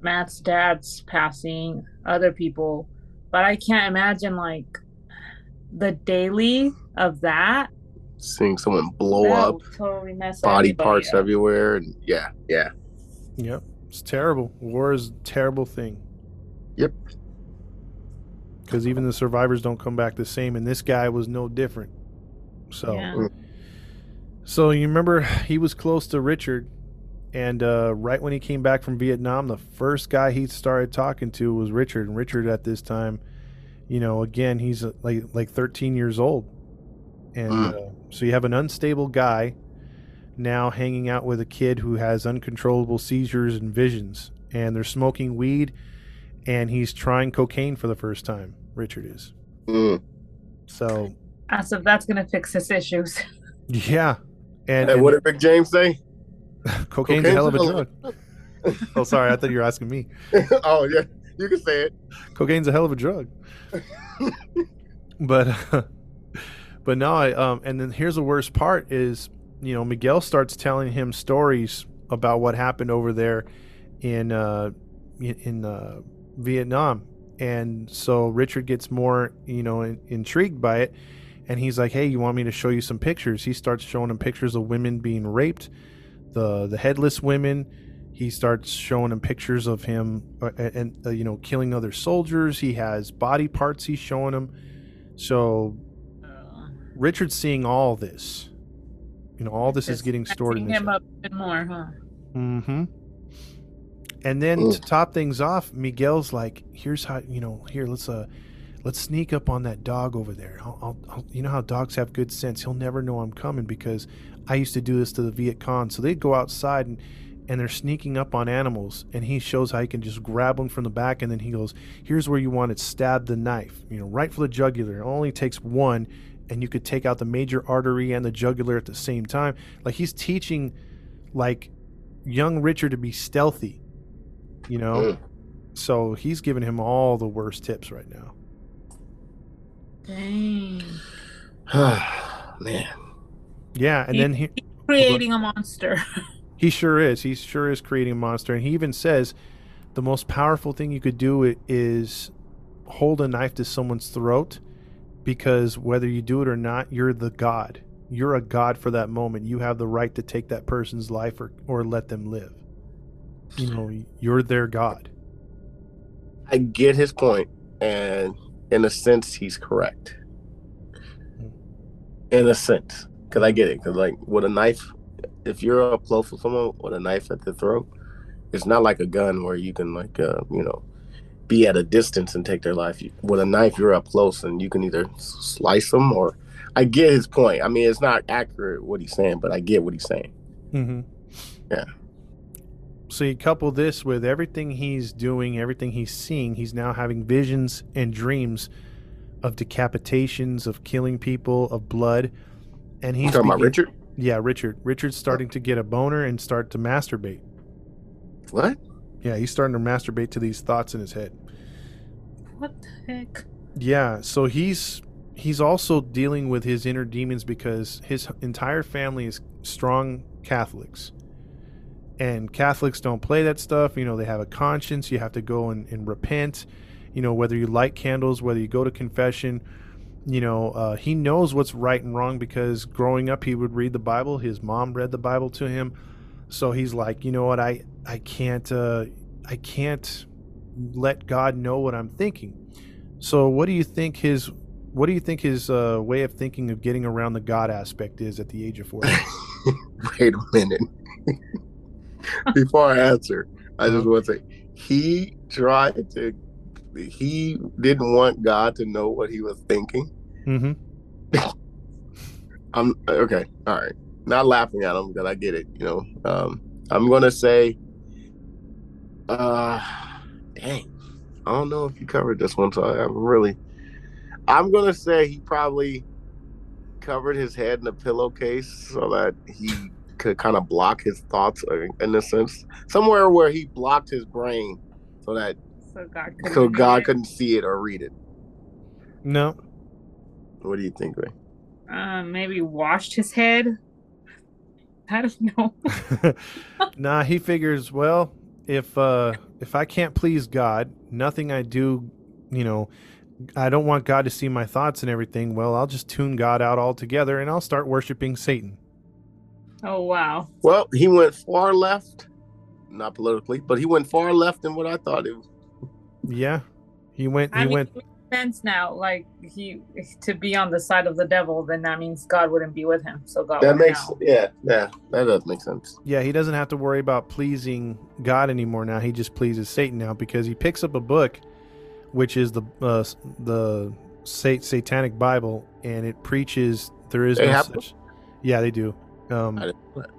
Speaker 3: Matt's dad's passing, other people, but I can't imagine like the daily of that.
Speaker 2: seeing someone blow
Speaker 3: That
Speaker 2: up
Speaker 3: totally mess
Speaker 2: body parts
Speaker 3: up.
Speaker 2: everywhere and yeah yeah
Speaker 1: Yep. It's terrible. War is a terrible thing.
Speaker 2: Yep.
Speaker 1: Because even the survivors don't come back the same, and this guy was no different. So,
Speaker 3: Yeah.
Speaker 1: so you remember he was close to Richard, and uh, right when he came back from Vietnam, the first guy he started talking to was Richard. And Richard at this time, you know, again he's uh, like like 13 years old, and
Speaker 2: Mm.
Speaker 1: uh, so you have an unstable guy now hanging out with a kid who has uncontrollable seizures and visions, and they're smoking weed, and he's trying cocaine for the first time. Richard is.
Speaker 2: Mm.
Speaker 1: So
Speaker 3: As if that's gonna fix his issues.
Speaker 1: yeah, and,
Speaker 2: Hey,
Speaker 1: and
Speaker 2: what did Rick James say?
Speaker 1: cocaine's a hell of a
Speaker 2: Cocaine's
Speaker 1: drug. oh, sorry, I thought you were asking me.
Speaker 2: oh yeah, you can say it.
Speaker 1: Cocaine's a hell of a drug. but but no, I um and then here's the worst part is you know Miguel starts telling him stories about what happened over there in uh in, in uh, Vietnam, and so Richard gets more you know in, intrigued by it, and he's like, hey, you want me to show you some pictures? He starts showing him pictures of women being raped, the the headless women. He starts showing him pictures of him uh, and uh, you know killing other soldiers. He has body parts he's showing him. So Richard's seeing all this. You know, all this is getting stored in
Speaker 3: him up more, huh?
Speaker 1: Mm-hmm. And then
Speaker 2: Mm.
Speaker 1: to top things off, Miguel's like, "Here's how you know. Here, let's uh, let's sneak up on that dog over there. I'll, I'll, I'll, you know how dogs have good sense. He'll never know I'm coming because I used to do this to the Viet Cong. So they'd go outside and and they're sneaking up on animals, and he shows how he can just grab one from the back, and then he goes, "Here's where you want it. Stab the knife. You know, right for the jugular. It only takes one." And you could take out the major artery and the jugular at the same time. Like he's teaching, like young Richard to be stealthy, you know.
Speaker 2: Mm.
Speaker 1: So he's giving him all the worst tips right now.
Speaker 3: Dang.
Speaker 2: Man,
Speaker 1: Yeah, and
Speaker 3: He-
Speaker 1: then he
Speaker 3: Creating a monster.
Speaker 1: he sure is. He sure is creating a monster, and he even says the most powerful thing you could do is hold a knife to someone's throat, because whether you do it or not, you're the god. You're a god for that moment. You have the right to take that person's life or or let them live. You know, you're their god.
Speaker 2: I get his point, and in a sense, he's correct. In a sense, because I get it. Because like with a knife, if you're up close with someone with a knife at the throat, it's not like a gun where you can like uh, you know be at a distance and take their life. With a knife, you're up close and you can either slice them or. I get his point. I mean, it's not accurate what he's saying, but I get what he's saying.
Speaker 1: Mm-hmm.
Speaker 2: Yeah.
Speaker 1: So you couple this with everything he's doing, everything he's seeing. He's now having visions and dreams of decapitations, of killing people, of blood, and he's
Speaker 2: talking about Richard?
Speaker 1: Yeah, Richard. Richard's starting to get a boner and start to masturbate.
Speaker 2: What?
Speaker 1: Yeah, he's starting to masturbate to these thoughts in his head.
Speaker 3: what the heck?
Speaker 1: Yeah, so he's he's also dealing with his inner demons because his entire family is strong Catholics. And Catholics don't play that stuff. You know, they have a conscience. You have to go and, and repent. You know, whether you light candles, whether you go to confession. You know, uh, he knows what's right and wrong because growing up, he would read the Bible. His mom read the Bible to him. So he's like, you know what? I, I can't, uh, I can't let God know what I'm thinking. So what do you think his what do you think his uh, way of thinking of getting around the God aspect is at the age of 40?
Speaker 2: Wait a minute. Before I answer, I just want to say he tried to. He didn't want God to know what he was thinking.
Speaker 1: mm-hmm.
Speaker 2: I'm okay. All right. Not laughing at him because I get it. You know. Um, I'm gonna say. Uh, dang. I don't know if you covered this one, so I'm really. I'm gonna say he probably covered his head in a pillowcase so that he could kind of block his thoughts, uh, in a sense, somewhere where he blocked his brain so that
Speaker 3: So God couldn't.
Speaker 2: so God couldn't see it or read it.
Speaker 1: No.
Speaker 2: What do you think, Ray?
Speaker 3: Uh, maybe washed his head. I don't know.
Speaker 1: nah, he figures, well, if uh if I can't please God, nothing I do, you know, I don't want God to see my thoughts and everything. Well, I'll just tune God out altogether and I'll start worshiping Satan.
Speaker 3: Oh wow.
Speaker 2: Well, he went far left, not politically, but he went far left than what I thought it was.
Speaker 1: Yeah. He went he
Speaker 3: I mean,
Speaker 1: went
Speaker 3: it sense now. Like he to be on the side of the devil, then that means God wouldn't be with him. So God.
Speaker 2: That makes
Speaker 3: now.
Speaker 2: yeah, yeah, that does make sense.
Speaker 1: yeah, he doesn't have to worry about pleasing God anymore now. He just pleases Satan now because he picks up a book which is the uh, the sat- satanic Bible and it preaches there is
Speaker 2: They
Speaker 1: no
Speaker 2: have
Speaker 1: such Yeah, they do. Um
Speaker 2: I didn't know that.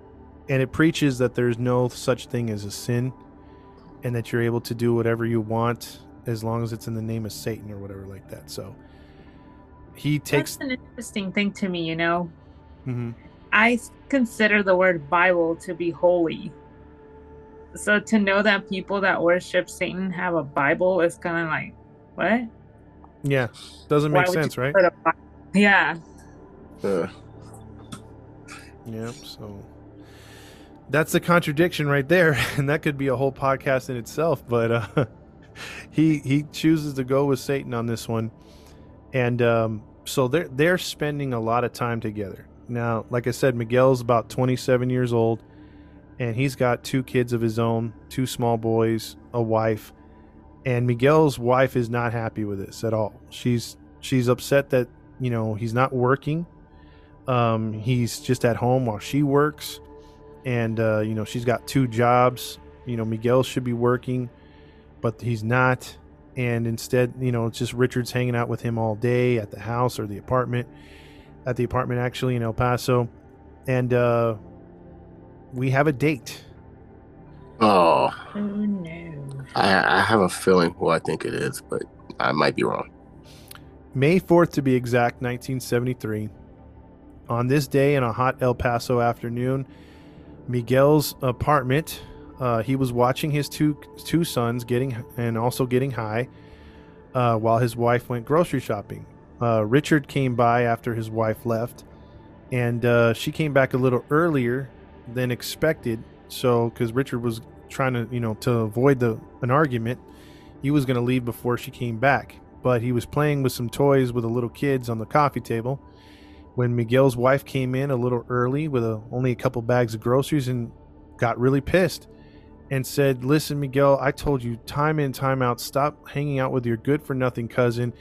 Speaker 1: and it preaches that there's no such thing as a sin and that you're able to do whatever you want as long as it's in the name of Satan or whatever like that. So he takes
Speaker 3: That's an interesting thing to me. You know,
Speaker 1: Mhm.
Speaker 3: I s- consider the word Bible to be holy. So to know that people that worship Satan have a Bible is kind of like, what?
Speaker 1: yeah, doesn't make
Speaker 3: would
Speaker 1: sense, right?
Speaker 3: put a Bi- Yeah.
Speaker 2: Uh,
Speaker 1: Yep. So that's the contradiction right there, and that could be a whole podcast in itself. But uh, he he chooses to go with Satan on this one, and um, so they're they're spending a lot of time together. Now, like I said, Miguel's about 27 years old, and he's got two kids of his own, two small boys, a wife, and Miguel's wife is not happy with this at all. She's she's upset that you know he's not working um, he's just at home while she works, and uh, you know she's got two jobs. You know Miguel should be working, but he's not, and instead, you know, it's just Richard's hanging out with him all day at the house or the apartment, at the apartment actually in El Paso, and uh, we have a date.
Speaker 2: oh,
Speaker 3: Oh no.
Speaker 2: I, I have a feeling who I think it is, but I might be wrong.
Speaker 1: May 4th to be exact, 1973. On this day in a hot El Paso afternoon, Miguel's apartment, uh, he was watching his two two sons getting and also getting high uh, while his wife went grocery shopping. Uh, Richard came by after his wife left, and uh, she came back a little earlier than expected. So, because Richard was trying to, you know, to avoid the an argument, he was going to leave before she came back. But he was playing with some toys with the little kids on the coffee table when Miguel's wife came in a little early with a, only a couple bags of groceries and got really pissed and said, "Listen, Miguel, I told you time in time out, stop hanging out with your good for nothing cousin,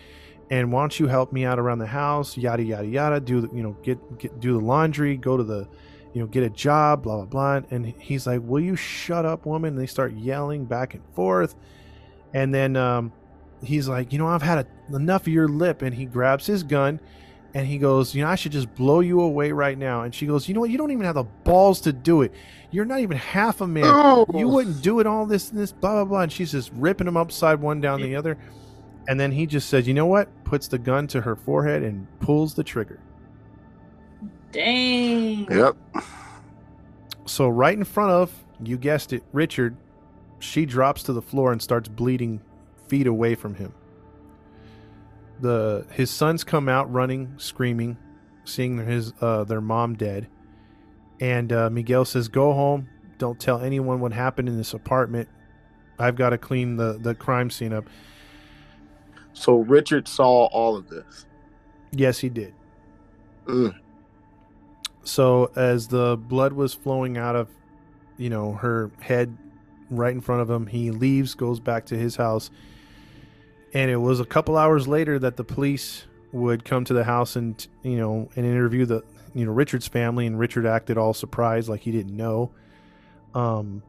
Speaker 1: and why don't you help me out around the house? Yada yada yada. Do the, you know get get do the laundry, go to the you know get a job, blah blah blah." And he's like, "Will you shut up, woman?" And they start yelling back and forth, and then um, he's like, "You know, I've had a, enough of your lip," and he grabs his gun. And he goes, You know, I should just blow you away right now. And she goes, You know what? You don't even have the balls to do it. You're not even half a man.
Speaker 2: Oh.
Speaker 1: You wouldn't do it all this and this, blah, blah, blah. And she's just ripping him upside one down the other. And then he just says, You know what? Puts the gun to her forehead and pulls the trigger.
Speaker 3: Dang.
Speaker 2: Yep.
Speaker 1: So, right in front of, you guessed it, Richard, she drops to the floor and starts bleeding feet away from him. The his sons come out running, screaming, seeing his uh, their mom dead, and uh, Miguel says, "Go home. Don't tell anyone what happened in this apartment. I've got to clean the the crime scene up."
Speaker 2: So Richard saw all of this.
Speaker 1: Yes, he did.
Speaker 2: Mm.
Speaker 1: So as the blood was flowing out of, you know, her head right in front of him, he leaves, goes back to his house. And it was a couple hours later that the police would come to the house and, you know, and interview the, you know, Richard's family and Richard acted all surprised like he didn't know. Um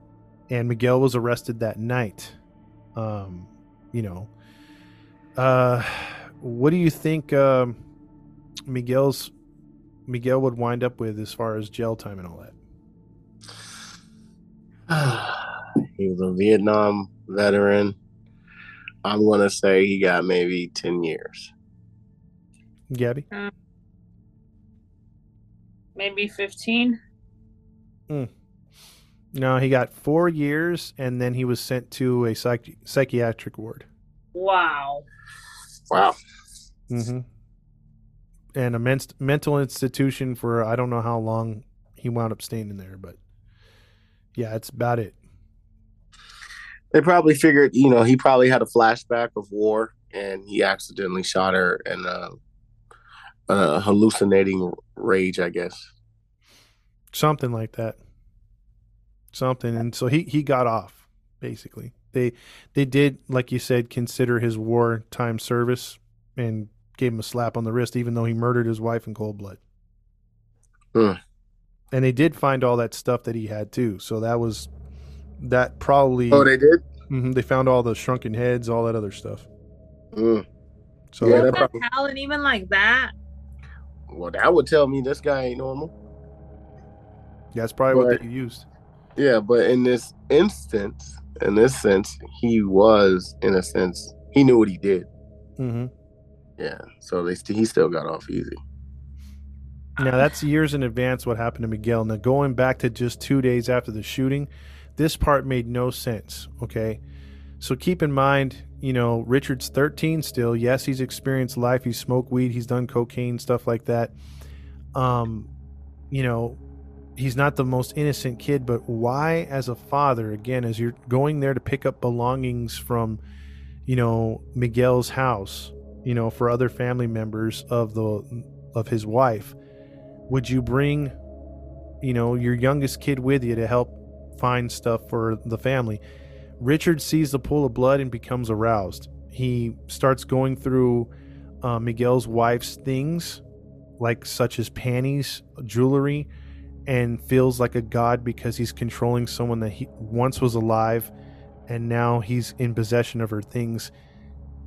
Speaker 1: and Miguel was arrested that night. Um, you know, uh what do you think um Miguel's Miguel would wind up with as far as jail time and all that?
Speaker 2: he was a Vietnam veteran. I'm gonna say he got maybe ten years.
Speaker 1: Gabby?
Speaker 3: Maybe 15.
Speaker 1: No, he got four years and then he was sent to a psych- psychiatric ward.
Speaker 3: Wow.
Speaker 2: Wow.
Speaker 1: Mm-hmm. And a men- mental institution for I don't know how long he wound up staying in there, but yeah, it's about it.
Speaker 2: They probably figured, you know, he probably had a flashback of war and he accidentally shot her in a, a hallucinating rage, I guess.
Speaker 1: Something like that. Something. And so he, he got off, basically. They they did, like you said, consider his wartime service and gave him a slap on the wrist, even though he murdered his wife in cold blood.
Speaker 2: Hmm.
Speaker 1: And they did find all that stuff that he had too. So that was that probably
Speaker 2: Oh, they did?
Speaker 1: Mhm, they found all the shrunken heads, all that other stuff.
Speaker 2: Mm.
Speaker 1: So
Speaker 2: Yeah, that probably-
Speaker 3: hell? And even like that?
Speaker 2: Well, that would tell me this guy ain't normal.
Speaker 1: Yeah, that's probably what
Speaker 2: But-
Speaker 1: they used.
Speaker 2: Yeah, but in this instance, in this sense, he was, in a sense, he knew what he did.
Speaker 1: hmm
Speaker 2: Yeah, so they st- he still got off easy.
Speaker 1: Now that's years in advance what happened to Miguel. Now going back to just two days after the shooting, this part made no sense. Okay, so keep in mind, you know, Richard's 13 still. Yes, he's experienced life. He's smoked weed. He's done cocaine stuff like that. Um, you know, he's not the most innocent kid. But why, as a father, again, as you're going there to pick up belongings from, you know, Miguel's house, you know, for other family members of the of his wife would you bring you know your youngest kid with you to help find stuff for the family richard sees the pool of blood and becomes aroused he starts going through uh, miguel's wife's things like such as panties jewelry and feels like a god because he's controlling someone that he once was alive and now he's in possession of her things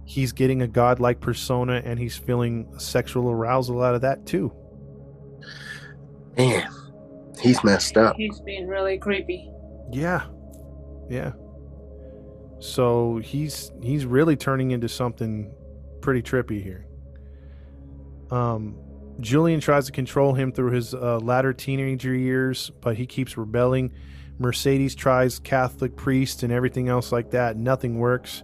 Speaker 1: he's getting a godlike persona and he's feeling sexual arousal out of that too
Speaker 2: Man, he's messed up.
Speaker 3: He's being really creepy.
Speaker 1: Yeah. Yeah. So he's he's really turning into something pretty trippy here. Um Julian tries to control him through his uh, latter teenager years, but he keeps rebelling. Mercedes tries Catholic priest and everything else like that. Nothing works.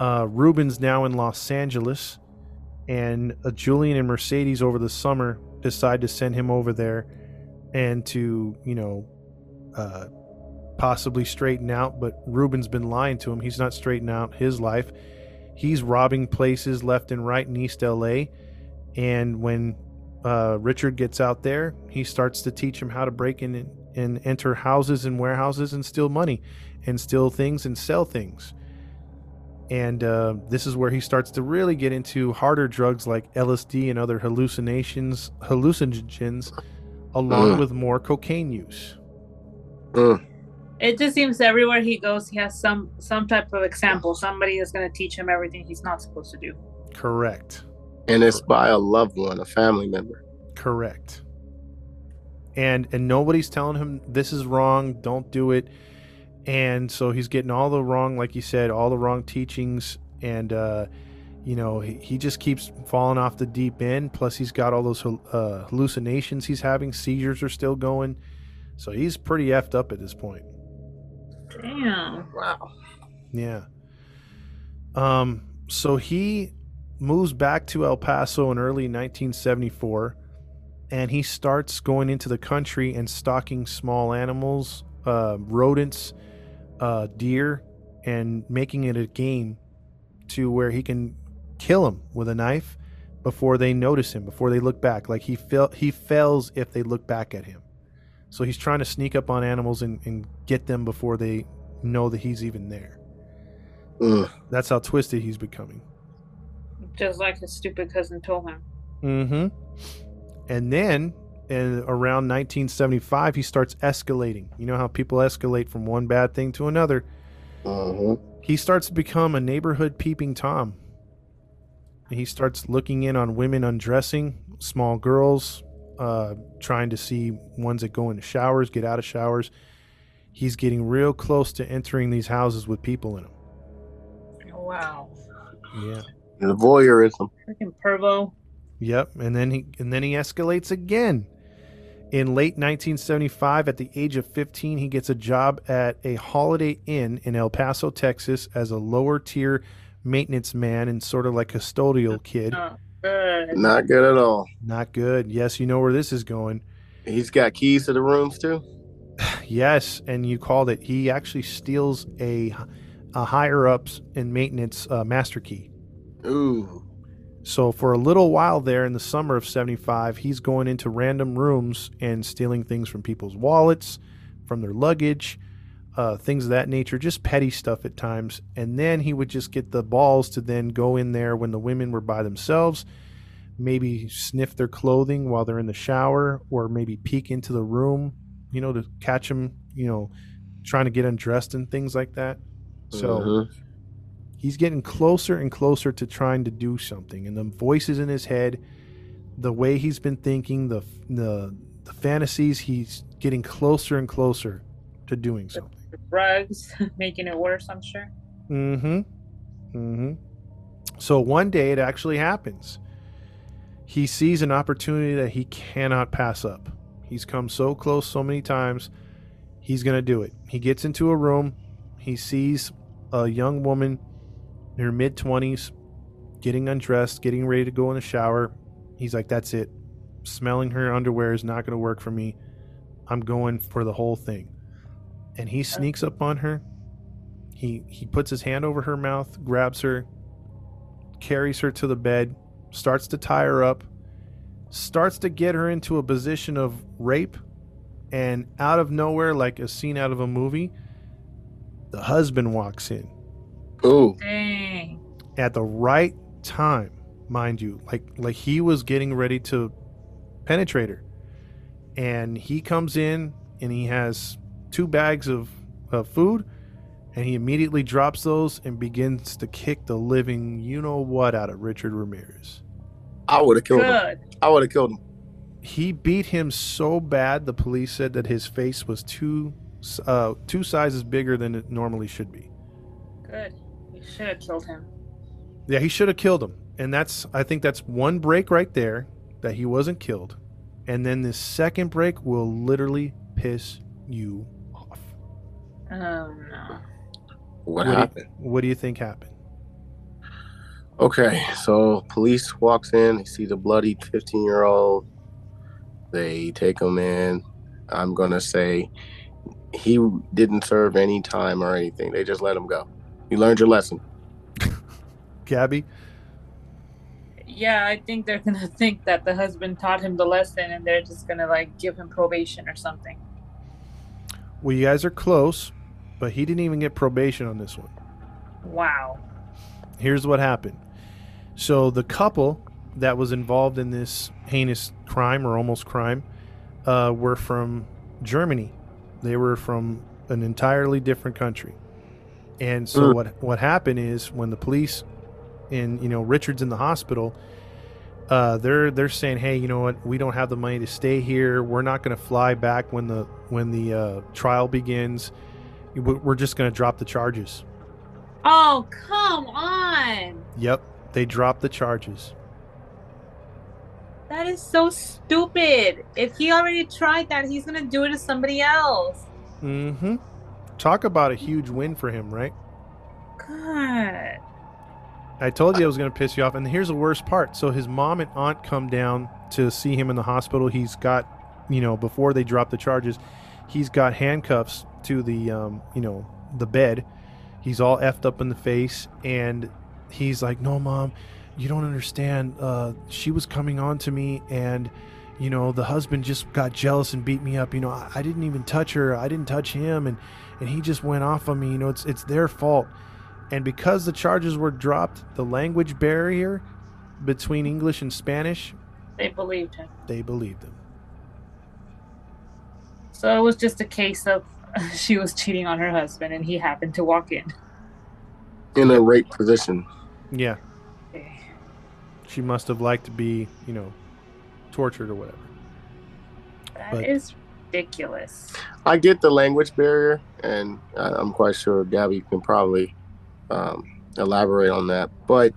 Speaker 1: Uh, Ruben's now in Los Angeles, and uh, Julian and Mercedes over the summer decide to send him over there and to, you know, uh, possibly straighten out, but Ruben's been lying to him. He's not straightening out his life. He's robbing places left and right in East LA. And when uh, Richard gets out there, he starts to teach him how to break in and, enter houses and warehouses and steal money and steal things and sell things. And uh, this is where he starts to really get into harder drugs like LSD and other hallucinations, hallucinogens, along
Speaker 2: Mm.
Speaker 1: with more cocaine use.
Speaker 2: Mm.
Speaker 3: It just seems everywhere he goes, he has some some type of example. Somebody is going to teach him everything he's not supposed to do.
Speaker 1: Correct.
Speaker 2: And it's by a loved one, a family member.
Speaker 1: Correct. And and nobody's telling him this is wrong, don't do it. And so he's getting all the wrong, like you said, all the wrong teachings and uh you know, he, he just keeps falling off the deep end. Plus, he's got all those uh, hallucinations he's having. Seizures are still going. So he's pretty effed up at this point.
Speaker 3: Damn.
Speaker 2: Wow.
Speaker 1: Yeah. Um. So he moves back to El Paso in early 1974 and he starts going into the country and stalking small animals, uh, rodents, uh, deer, and making it a game to where he can kill them with a knife before they notice him, before they look back. Like he fell, he fails if they look back at him. So he's trying to sneak up on animals and, and get them before they know that he's even there.
Speaker 2: Ugh.
Speaker 1: That's how twisted he's becoming.
Speaker 3: Just like his stupid cousin told him.
Speaker 1: Mm-hmm. And then in around 1975, he starts escalating. You know how people escalate from one bad thing to another.
Speaker 2: Mhm.
Speaker 1: He starts to become a neighborhood peeping Tom. He starts looking in on women undressing, small girls, uh, trying to see ones that go into showers, get out of showers. He's getting real close to entering these houses with people in them.
Speaker 3: Wow.
Speaker 1: Yeah.
Speaker 2: The voyeurism.
Speaker 3: Freaking pervo.
Speaker 1: Yep, and then he and then he escalates again. In late 1975, at the age of 15, he gets a job at a Holiday Inn in El Paso, Texas, as a lower tier maintenance man and sort of like custodial kid.
Speaker 3: Oh, good.
Speaker 2: Not good at all.
Speaker 1: Not good. Yes, you know where this is going.
Speaker 2: He's got keys to the rooms too.
Speaker 1: Yes, and you called it. He actually steals a, a higher ups in maintenance uh, master key.
Speaker 2: Ooh.
Speaker 1: So for a little while there in the summer of 75, he's going into random rooms and stealing things from people's wallets, from their luggage, uh, things of that nature, just petty stuff at times. And then he would just get the balls to then go in there when the women were by themselves, maybe sniff their clothing while they're in the shower, or maybe peek into the room, you know, to catch them, you know, trying to get undressed and things like that. So
Speaker 2: Mhm.
Speaker 1: he's getting closer and closer to trying to do something and the voices in his head the way he's been thinking the the, the fantasies he's getting closer and closer to doing something
Speaker 3: Drugs, making it worse, I'm sure.
Speaker 1: mm-hmm. Mm-hmm. So one day it actually happens. He sees an opportunity that he cannot pass up. He's come so close so many times he's gonna do it. He gets into a room he sees a young woman in her mid 20s getting undressed getting ready to go in the shower. He's like that's it. Smelling her underwear is not going to work for me. I'm going for the whole thing and he sneaks up on her he he puts his hand over her mouth grabs her carries her to the bed starts to tie her up starts to get her into a position of rape and out of nowhere like a scene out of a movie the husband walks in
Speaker 2: Ooh.
Speaker 3: Dang.
Speaker 1: at the right time, mind you. Like like he was getting ready to penetrate her. And he comes in and he has two bags of, of food and he immediately drops those and begins to kick the living you know what out of Richard Ramirez.
Speaker 2: I would have killed him. I would have killed him.
Speaker 1: He beat him so bad the police said that his face was two uh, two sizes bigger than it normally should be.
Speaker 3: Good. You should have killed him.
Speaker 1: Yeah, he should have killed him. And that's I think that's one break right there that he wasn't killed. And then this second break will literally piss you off.
Speaker 3: Oh no.
Speaker 2: What
Speaker 1: What do you-
Speaker 2: happened?
Speaker 1: What do you think happened?
Speaker 2: Okay, so police walks in. They see the bloody 15 year old. They take him in. I'm gonna say he didn't serve any time or anything. They just let him go. You learned your lesson.
Speaker 1: Gabby?
Speaker 3: Yeah, I think they're gonna think that the husband taught him the lesson and they're just gonna like give him probation or something.
Speaker 1: Well, you guys are close, but he didn't even get probation on this one.
Speaker 3: Wow.
Speaker 1: Here's what happened. So the couple that was involved in this heinous crime or almost crime uh, were from Germany. They were from an entirely different country. And so
Speaker 2: Mm.
Speaker 1: what what happened is when the police and you know Richard's in the hospital, uh, they're they're saying, hey, you know what? We don't have the money to stay here. We're not going to fly back when the when the uh, trial begins. We- We're just going to drop the charges.
Speaker 3: Oh, come on.
Speaker 1: Yep, they dropped the charges.
Speaker 3: That is so stupid. If he already tried that, he's gonna do it to somebody else.
Speaker 1: Mm-hmm. Talk about a huge win for him, right?
Speaker 3: God.
Speaker 1: I told you I was going to piss you off. And here's the worst part. So his mom and aunt come down to see him in the hospital. He's got, you know, before they drop the charges, he's got handcuffs to the, um, you know, the bed. He's all effed up in the face. And he's like, no, mom, you don't understand. Uh, she was coming on to me and, you know, the husband just got jealous and beat me up. You know, I, I didn't even touch her. I didn't touch him. And, and he just went off on me. You know, it's, it's their fault. And because the charges were dropped, the language barrier between English and Spanish,
Speaker 3: They believed him.
Speaker 1: they believed him.
Speaker 3: So it was just a case of she was cheating on her husband and he happened to walk in.
Speaker 2: In a rape position.
Speaker 1: Yeah,
Speaker 3: Okay.
Speaker 1: she must have liked to be, you know, tortured or whatever.
Speaker 3: That is
Speaker 1: But-
Speaker 3: ridiculous.
Speaker 2: I get the language barrier, and I- I'm quite sure Gabby can probably um, elaborate on that. But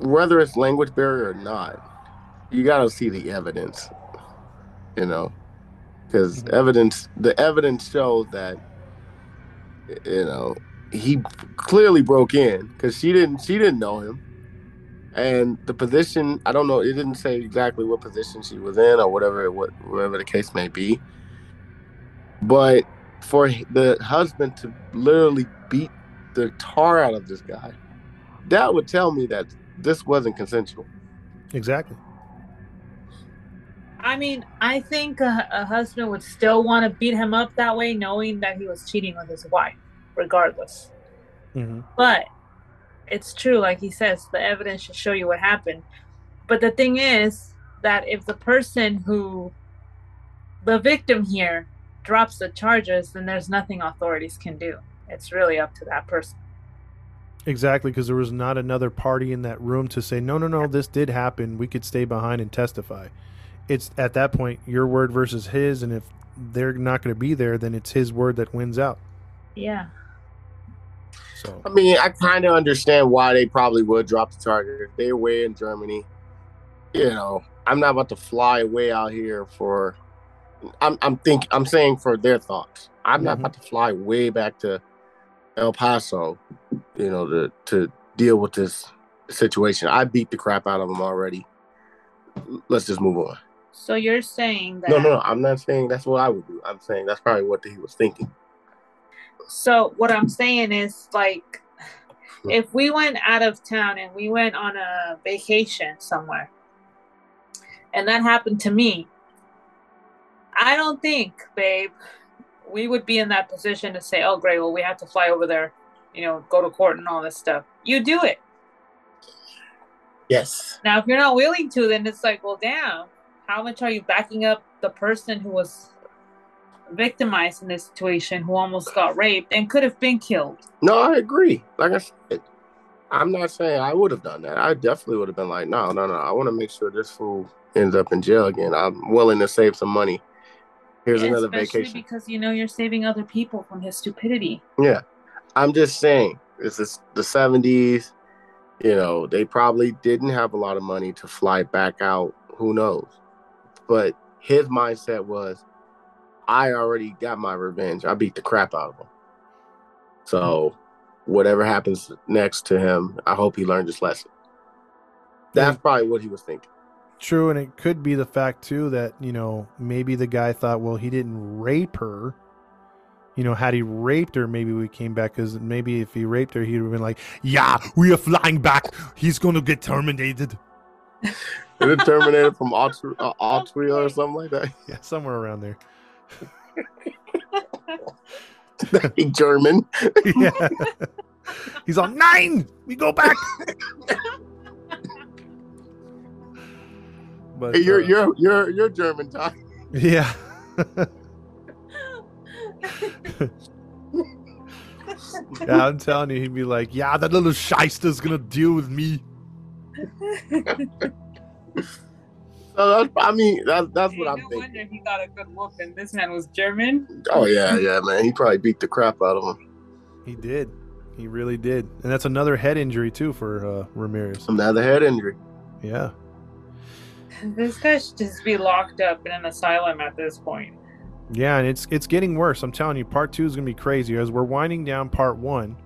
Speaker 2: whether it's language barrier or not, you got to see the evidence, you know, because
Speaker 1: Mhm.
Speaker 2: evidence, the evidence shows that, you know, he clearly broke in because she didn't, she didn't know him. And the position, I don't know, it didn't say exactly what position she was in or whatever, what, whatever the case may be. But for the husband to literally beat the tar out of this guy, that would tell me that this wasn't consensual.
Speaker 1: Exactly.
Speaker 3: I mean, I think a, a husband would still want to beat him up that way, knowing that he was cheating with his wife, regardless.
Speaker 1: hmm
Speaker 3: But it's true, like he says, the evidence should show you what happened. But the thing is that if the person who, the victim here, drops the charges, then there's nothing authorities can do. It's really up to that person.
Speaker 1: Exactly, because there was not another party in that room to say, no, no, no, this did happen. We could stay behind and testify. It's at that point your word versus his, and if they're not going to be there, then it's his word that wins out.
Speaker 3: Yeah.
Speaker 1: So
Speaker 2: I mean, I kind of understand why they probably would drop the charger. They're away in Germany. You know, I'm not about to fly way out here for. I'm I'm think I'm saying for their thoughts. I'm not
Speaker 1: Mhm.
Speaker 2: about to fly way back to El Paso, you know, to to deal with this situation. I beat the crap out of them already. Let's just move on.
Speaker 3: So you're saying that.
Speaker 2: No, no, no. I'm not saying that's what I would do. I'm saying that's probably what he was thinking.
Speaker 3: So what I'm saying is like if we went out of town and we went on a vacation somewhere and that happened to me, I don't think, babe, we would be in that position to say, "Oh, great, well, we have to fly over there, you know, go to court and all this stuff." You do it.
Speaker 2: Yes.
Speaker 3: Now, if you're not willing to, then it's like, well, damn, how much are you backing up the person who was victimized in this situation, who almost got raped and could have been killed?
Speaker 2: No, I agree. Like I said, I'm not saying I would have done that. I definitely would have been like, no, no, no. I want to make sure this fool ends up in jail again. I'm willing to save some money. Here's another
Speaker 3: Especially
Speaker 2: vacation.
Speaker 3: because you know you're saving other people from his stupidity.
Speaker 2: Yeah. I'm just saying, this is the 70s. You know, they probably didn't have a lot of money to fly back out. Who knows? But his mindset was, I already got my revenge. I beat the crap out of him. So, mm-hmm. whatever happens next to him, I hope he learned his lesson. That's probably what he was thinking.
Speaker 1: True, and it could be the fact too that you know maybe the guy thought, well, he didn't rape her. You know, had he raped her, maybe we came back because maybe if he raped her, he'd have been like, "Yeah, we are flying back. He's going to get terminated."
Speaker 2: Is it Terminator from Austria, uh, Austria or something like that?
Speaker 1: Yeah, somewhere around there.
Speaker 2: He German.
Speaker 1: yeah. He's on nine. We go back. but
Speaker 2: Hey, you're
Speaker 1: uh,
Speaker 2: you're you're you're German, Ty.
Speaker 1: yeah. yeah, I'm telling you, he'd be like, "Yeah, that little shyster's gonna deal with me."
Speaker 2: So that's I mean that that's what I'm
Speaker 3: no
Speaker 2: thinking.
Speaker 3: wonder he got a good whooping. This man was German.
Speaker 2: Oh yeah, yeah, man. He probably beat the crap out of him.
Speaker 1: He did. He really did, and that's another head injury too for uh, Ramirez.
Speaker 2: Another head injury.
Speaker 1: Yeah.
Speaker 3: This guy should just be locked up in an asylum at this point.
Speaker 1: Yeah, and it's it's getting worse. I'm telling you, part two is gonna be crazy. As we're winding down part one,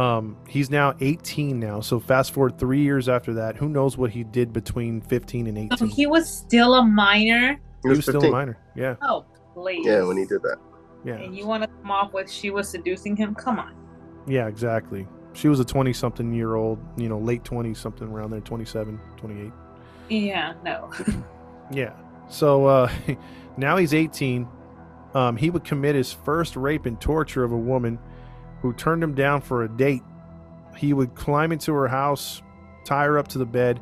Speaker 1: Um, he's now 18 now. So fast forward three years after that, who knows what he did between 15 and 18?
Speaker 3: So he was still a minor.
Speaker 2: He
Speaker 1: He was still a minor. Yeah,
Speaker 3: Oh, please.
Speaker 2: Yeah, when he did that.
Speaker 1: yeah,
Speaker 3: And you want to come off with she was seducing him? Come on.
Speaker 1: yeah, exactly. She was a 20 something year old, you know, late 20s, something around there, 27, 28.
Speaker 3: Yeah, no.
Speaker 1: Yeah. So uh, now he's 18. Um, he would commit his first rape and torture of a woman who turned him down for a date. He would climb into her house, tie her up to the bed,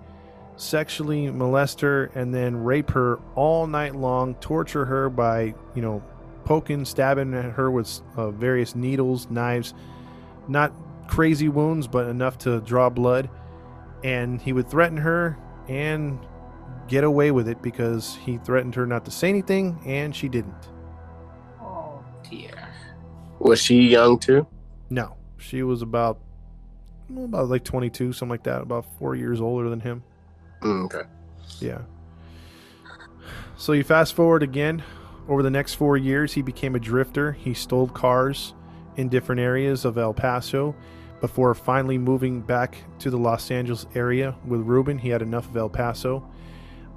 Speaker 1: sexually molest her, and then rape her all night long, torture her by, you know, poking, stabbing at her with uh, various needles, knives. Not crazy wounds, but enough to draw blood. And he would threaten her and get away with it because he threatened her not to say anything and she didn't.
Speaker 3: Oh dear.
Speaker 2: Was she young too?
Speaker 1: No, she was about well, about like 22, something like that, about 4 years older than him.
Speaker 2: Mm, okay.
Speaker 1: Yeah. So you fast forward again over the next 4 years he became a drifter. He stole cars in different areas of El Paso before finally moving back to the Los Angeles area with Ruben. He had enough of El Paso.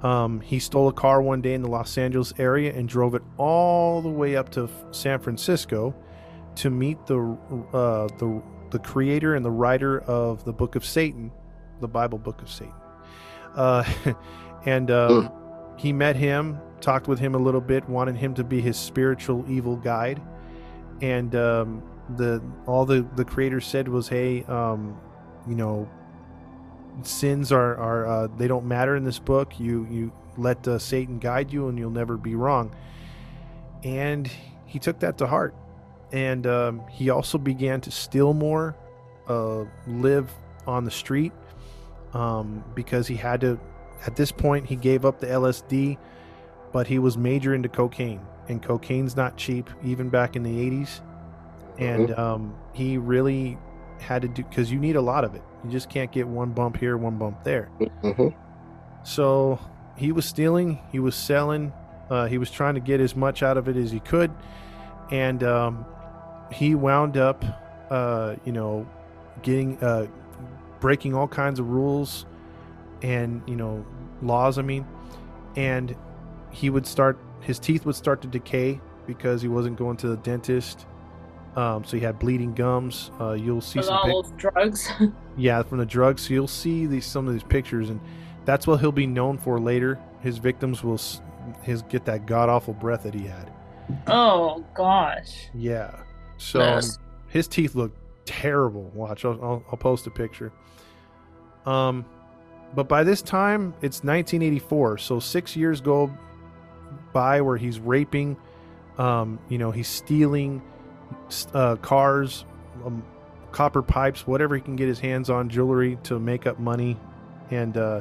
Speaker 1: Um, he stole a car one day in the Los Angeles area and drove it all the way up to San Francisco to meet the uh, the the creator and the writer of the Book of Satan, the Bible Book of Satan. Uh, and um, he met him, talked with him a little bit, wanted him to be his spiritual evil guide, and um, the all the the creator said was, "Hey, um, you know." sins are are uh, they don't matter in this book. You you let uh, Satan guide you, and you'll never be wrong. And he took that to heart, and um, he also began to steal more, uh, live on the street, um, because he had to. At this point, he gave up the LSD, but he was major into cocaine, and cocaine's not cheap, even back in the '80s. And um, he really had to do because you need a lot of it. You just can't get one bump here, one bump there.
Speaker 2: hmm
Speaker 1: So he was stealing, he was selling, uh, he was trying to get as much out of it as he could, and um, he wound up, uh, you know, getting uh, breaking all kinds of rules and you know laws. I mean, and he would start his teeth would start to decay because he wasn't going to the dentist. Um, so he had bleeding gums. Uh, you'll see
Speaker 3: With
Speaker 1: some
Speaker 3: all
Speaker 1: pic-
Speaker 3: drugs.
Speaker 1: yeah, from the drugs. So you'll see these some of these pictures, and that's what he'll be known for later. His victims will his get that god awful breath that he had.
Speaker 3: oh gosh.
Speaker 1: Yeah. So um, his teeth look terrible. Watch, I'll, I'll, I'll post a picture. Um, but by this time it's 1984, so six years go by where he's raping. Um, you know, he's stealing uh, cars, um, copper pipes, whatever he can get his hands on, jewelry to make up money. And uh,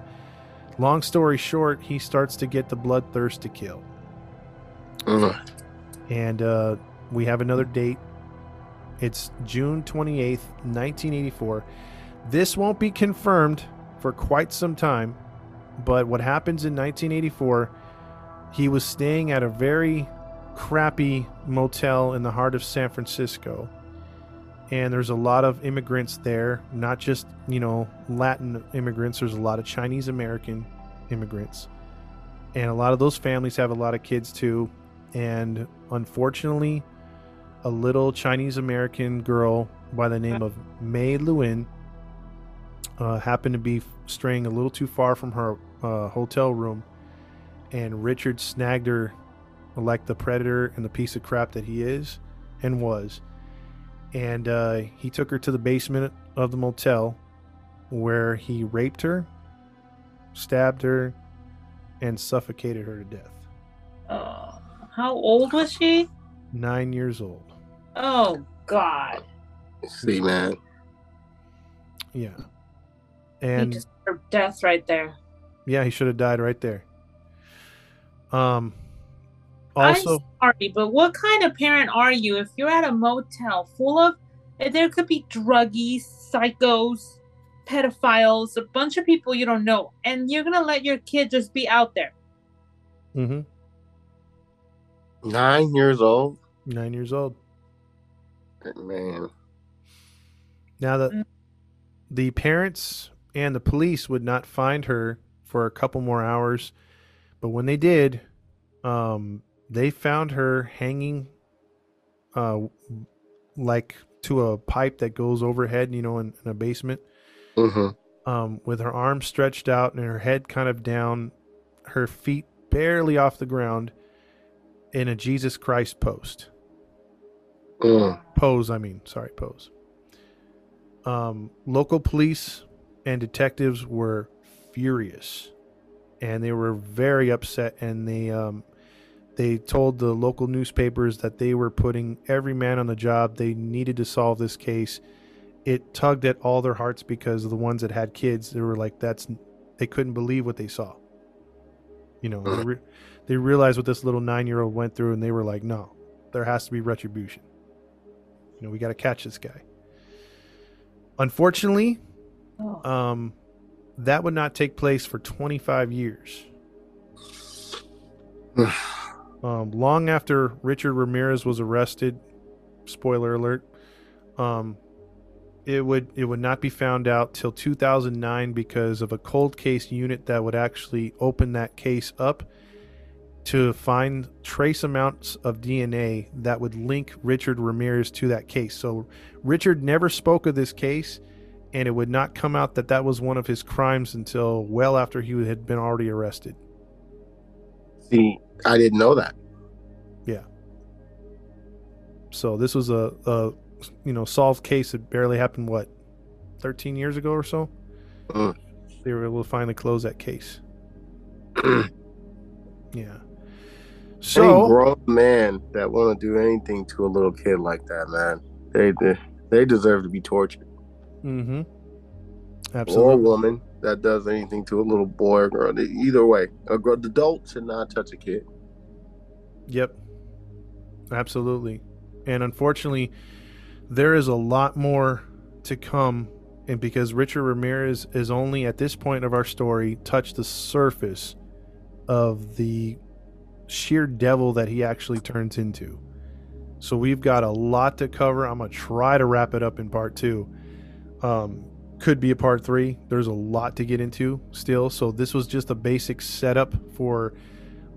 Speaker 1: long story short, he starts to get the bloodthirst to kill
Speaker 2: Mm.
Speaker 1: and uh, we have another date. It's June 28th, 1984. This won't be confirmed for quite some time, but what happens in 1984, he was staying at a very crappy motel in the heart of San Francisco. And there's a lot of immigrants there, not just, you know, Latin immigrants, there's a lot of Chinese American immigrants. And a lot of those families have a lot of kids too and unfortunately, a little Chinese American girl by the name of Mei Leung uh, happened to be straying a little too far from her uh, hotel room, and Richard snagged her like the predator and the piece of crap that he is and was. And uh, he took her to the basement of the motel where he raped her, stabbed her, and suffocated her to death.
Speaker 3: Oh, how old was she?
Speaker 1: Nine years old.
Speaker 3: Oh God.
Speaker 2: See, man.
Speaker 1: Yeah.
Speaker 3: he
Speaker 1: And
Speaker 3: just deserved death right there.
Speaker 1: yeah, he should have died right there. Um also
Speaker 3: I'm sorry, but what kind of parent are you if you're at a motel full of there could be druggies, psychos, pedophiles, a bunch of people you don't know, and you're gonna let your kid just be out there?
Speaker 1: Mm mhm,
Speaker 2: Nine years old.
Speaker 1: 9 years old.
Speaker 2: Man.
Speaker 1: Now that
Speaker 3: Mm.
Speaker 1: the parents and the police would not find her for a couple more hours, but when they did, um, they found her hanging, uh, like to a pipe that goes overhead, you know, in, in a basement,
Speaker 2: Mm-hmm.
Speaker 1: um, with her arms stretched out and her head kind of down, her feet barely off the ground, in a Jesus Christ post
Speaker 2: Mm.
Speaker 1: pose i mean sorry pose. Um, local police and detectives were furious and they were very upset and they um, they told the local newspapers that they were putting every man on the job. They needed to solve this case. It tugged at all their hearts because the ones that had kids. They were like that's they couldn't believe what they saw. You know they, re- they realized what this little nine year old went through and they were like no there has to be retribution you know, we got to catch this guy. Unfortunately,
Speaker 3: Oh.
Speaker 1: um, that would not take place for 25 years. um, long after Richard Ramirez was arrested, spoiler alert, um, it would it would not be found out till 2009 because of a cold case unit that would actually open that case up to find trace amounts of DNA that would link Richard Ramirez to that case. So Richard never spoke of this case, and it would not come out that that was one of his crimes until well after he had been already arrested.
Speaker 2: See, I didn't know that. Yeah.
Speaker 1: So this was a, a you know solved case that barely happened what 13 years ago or so.
Speaker 2: Mm.
Speaker 1: They were able to finally close that case. Yeah.
Speaker 2: Any grown man that want to do anything to a little kid like that, man, they they, they deserve to be tortured.
Speaker 1: Mm-hmm.
Speaker 2: Or a woman that does anything to a little boy or girl. Either way, a gr- adult should not touch a kid.
Speaker 1: Yep. Absolutely. And unfortunately, there is a lot more to come. And because Richard Ramirez is only at this point of our story touched the surface of the sheer devil that he actually turns into. So we've got a lot to cover. I'm going to try to wrap it up in part two. Um, could be a part three. There's a lot to get into still. So this was just a basic setup for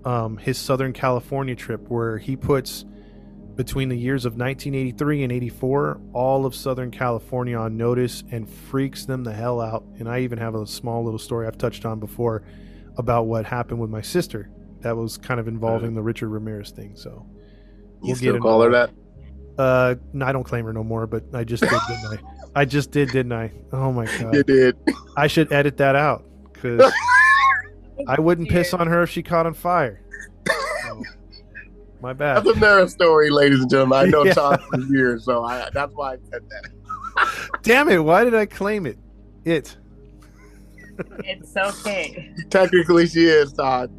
Speaker 1: um, his Southern California trip, where he puts between the years of 1983 and 84 all of Southern California on notice and freaks them the hell out. And I even have a small little story I've touched on before about what happened with my sister that was kind of involving the Richard Ramirez thing. So,
Speaker 2: You
Speaker 1: We'll
Speaker 2: still
Speaker 1: get
Speaker 2: call her that?
Speaker 1: uh, no, I don't claim her no more, but I just did, didn't I? I just did, didn't I? Oh my god,
Speaker 2: You
Speaker 1: god,
Speaker 2: did.
Speaker 1: I should edit that out because I wouldn't piss on her if she caught on fire. So, my bad.
Speaker 2: That's a narrow story, ladies and gentlemen. I know
Speaker 1: Yeah.
Speaker 2: Todd for years, so I, that's why I said that.
Speaker 1: Damn it! Why did I claim it? It.
Speaker 3: It's okay.
Speaker 2: Technically, she is Todd.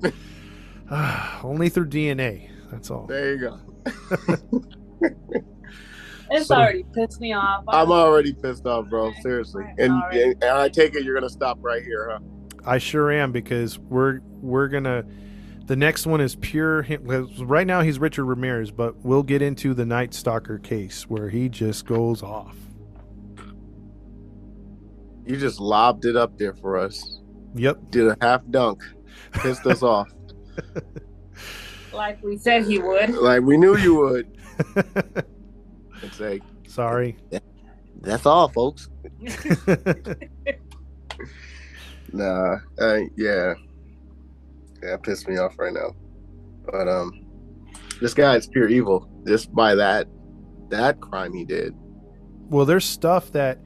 Speaker 1: Only through DNA. That's all.
Speaker 2: There you go.
Speaker 3: It's
Speaker 1: So-
Speaker 3: already pissed me off.
Speaker 2: I'm already pissed off, bro.
Speaker 3: Okay.
Speaker 2: Seriously. And, and and I take it you're gonna stop right here, huh?
Speaker 1: I sure am because we're we're gonna. The next one is pure. Right now he's Richard Ramirez, but we'll get into the Night Stalker case where he just goes off.
Speaker 2: You just lobbed it up there for us.
Speaker 1: Yep.
Speaker 2: Did a half dunk. Pissed us off.
Speaker 3: Like we said he would.
Speaker 2: Like we knew you would. It's like
Speaker 1: Sorry.
Speaker 2: that's all, folks. Nah, uh, yeah, yeah, it pissed me off right now. But um, this guy is pure evil just by that that crime he did.
Speaker 1: well, there's stuff that,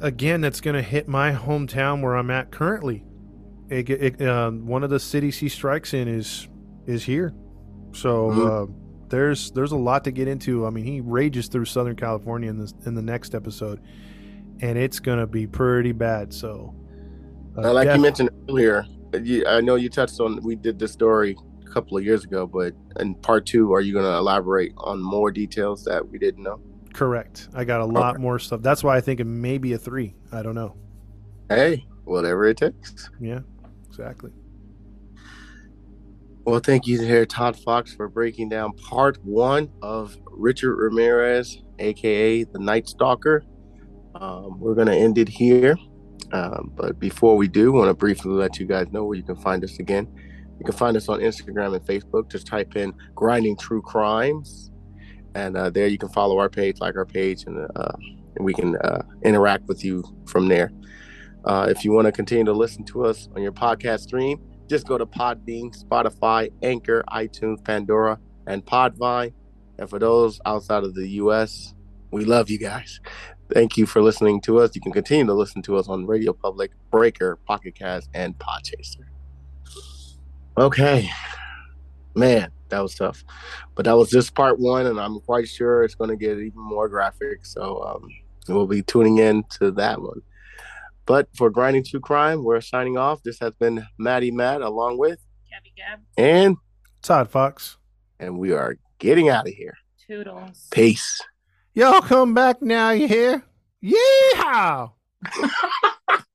Speaker 1: again, that's gonna hit my hometown where I'm at currently. It, it, uh, one of the cities he strikes in is is here, so
Speaker 2: Mhm.
Speaker 1: uh, there's there's a lot to get into. I mean, he rages through Southern California in this in the next episode, and it's gonna be pretty bad. So, uh,
Speaker 2: Uh, like
Speaker 1: def-
Speaker 2: you mentioned earlier, you, I know you touched on. We did this story a couple of years ago, but in part two, are you going to elaborate on more details that we didn't know?
Speaker 1: correct. I got a lot more stuff. That's why I think it may be a three. I don't know.
Speaker 2: Hey, whatever it takes.
Speaker 1: Yeah, exactly.
Speaker 2: Well, thank you to here, Todd Fox, for breaking down part one of Richard Ramirez, aka the Night Stalker. Um, we're going to end it here. Um, but before we do, want to briefly let you guys know where you can find us again. You can find us on Instagram and Facebook. Just type in Grinding True Crimes. And uh, there you can follow our page, like our page, and, uh, and we can uh, interact with you from there. Uh, if you want to continue to listen to us on your podcast stream, just go to Podbean, Spotify, Anchor, iTunes, Pandora, and Podvine. And for those outside of the US, we love you guys. Thank you for listening to us. You can continue to listen to us on Radio Public, Breaker, Pocket Cast, and Podchaser. Okay. Man, that was tough. But that was just part one, and I'm quite sure it's going to get even more graphic. So um, we'll be tuning in to that one. But for Grinding True Crime, we're signing off. This has been Maddie Matt along with
Speaker 3: Gabby Gab.
Speaker 2: and
Speaker 1: Todd Fox.
Speaker 2: and we are getting out of here.
Speaker 3: Toodles.
Speaker 2: Peace.
Speaker 1: Y'all come back now, you hear? Yeehaw!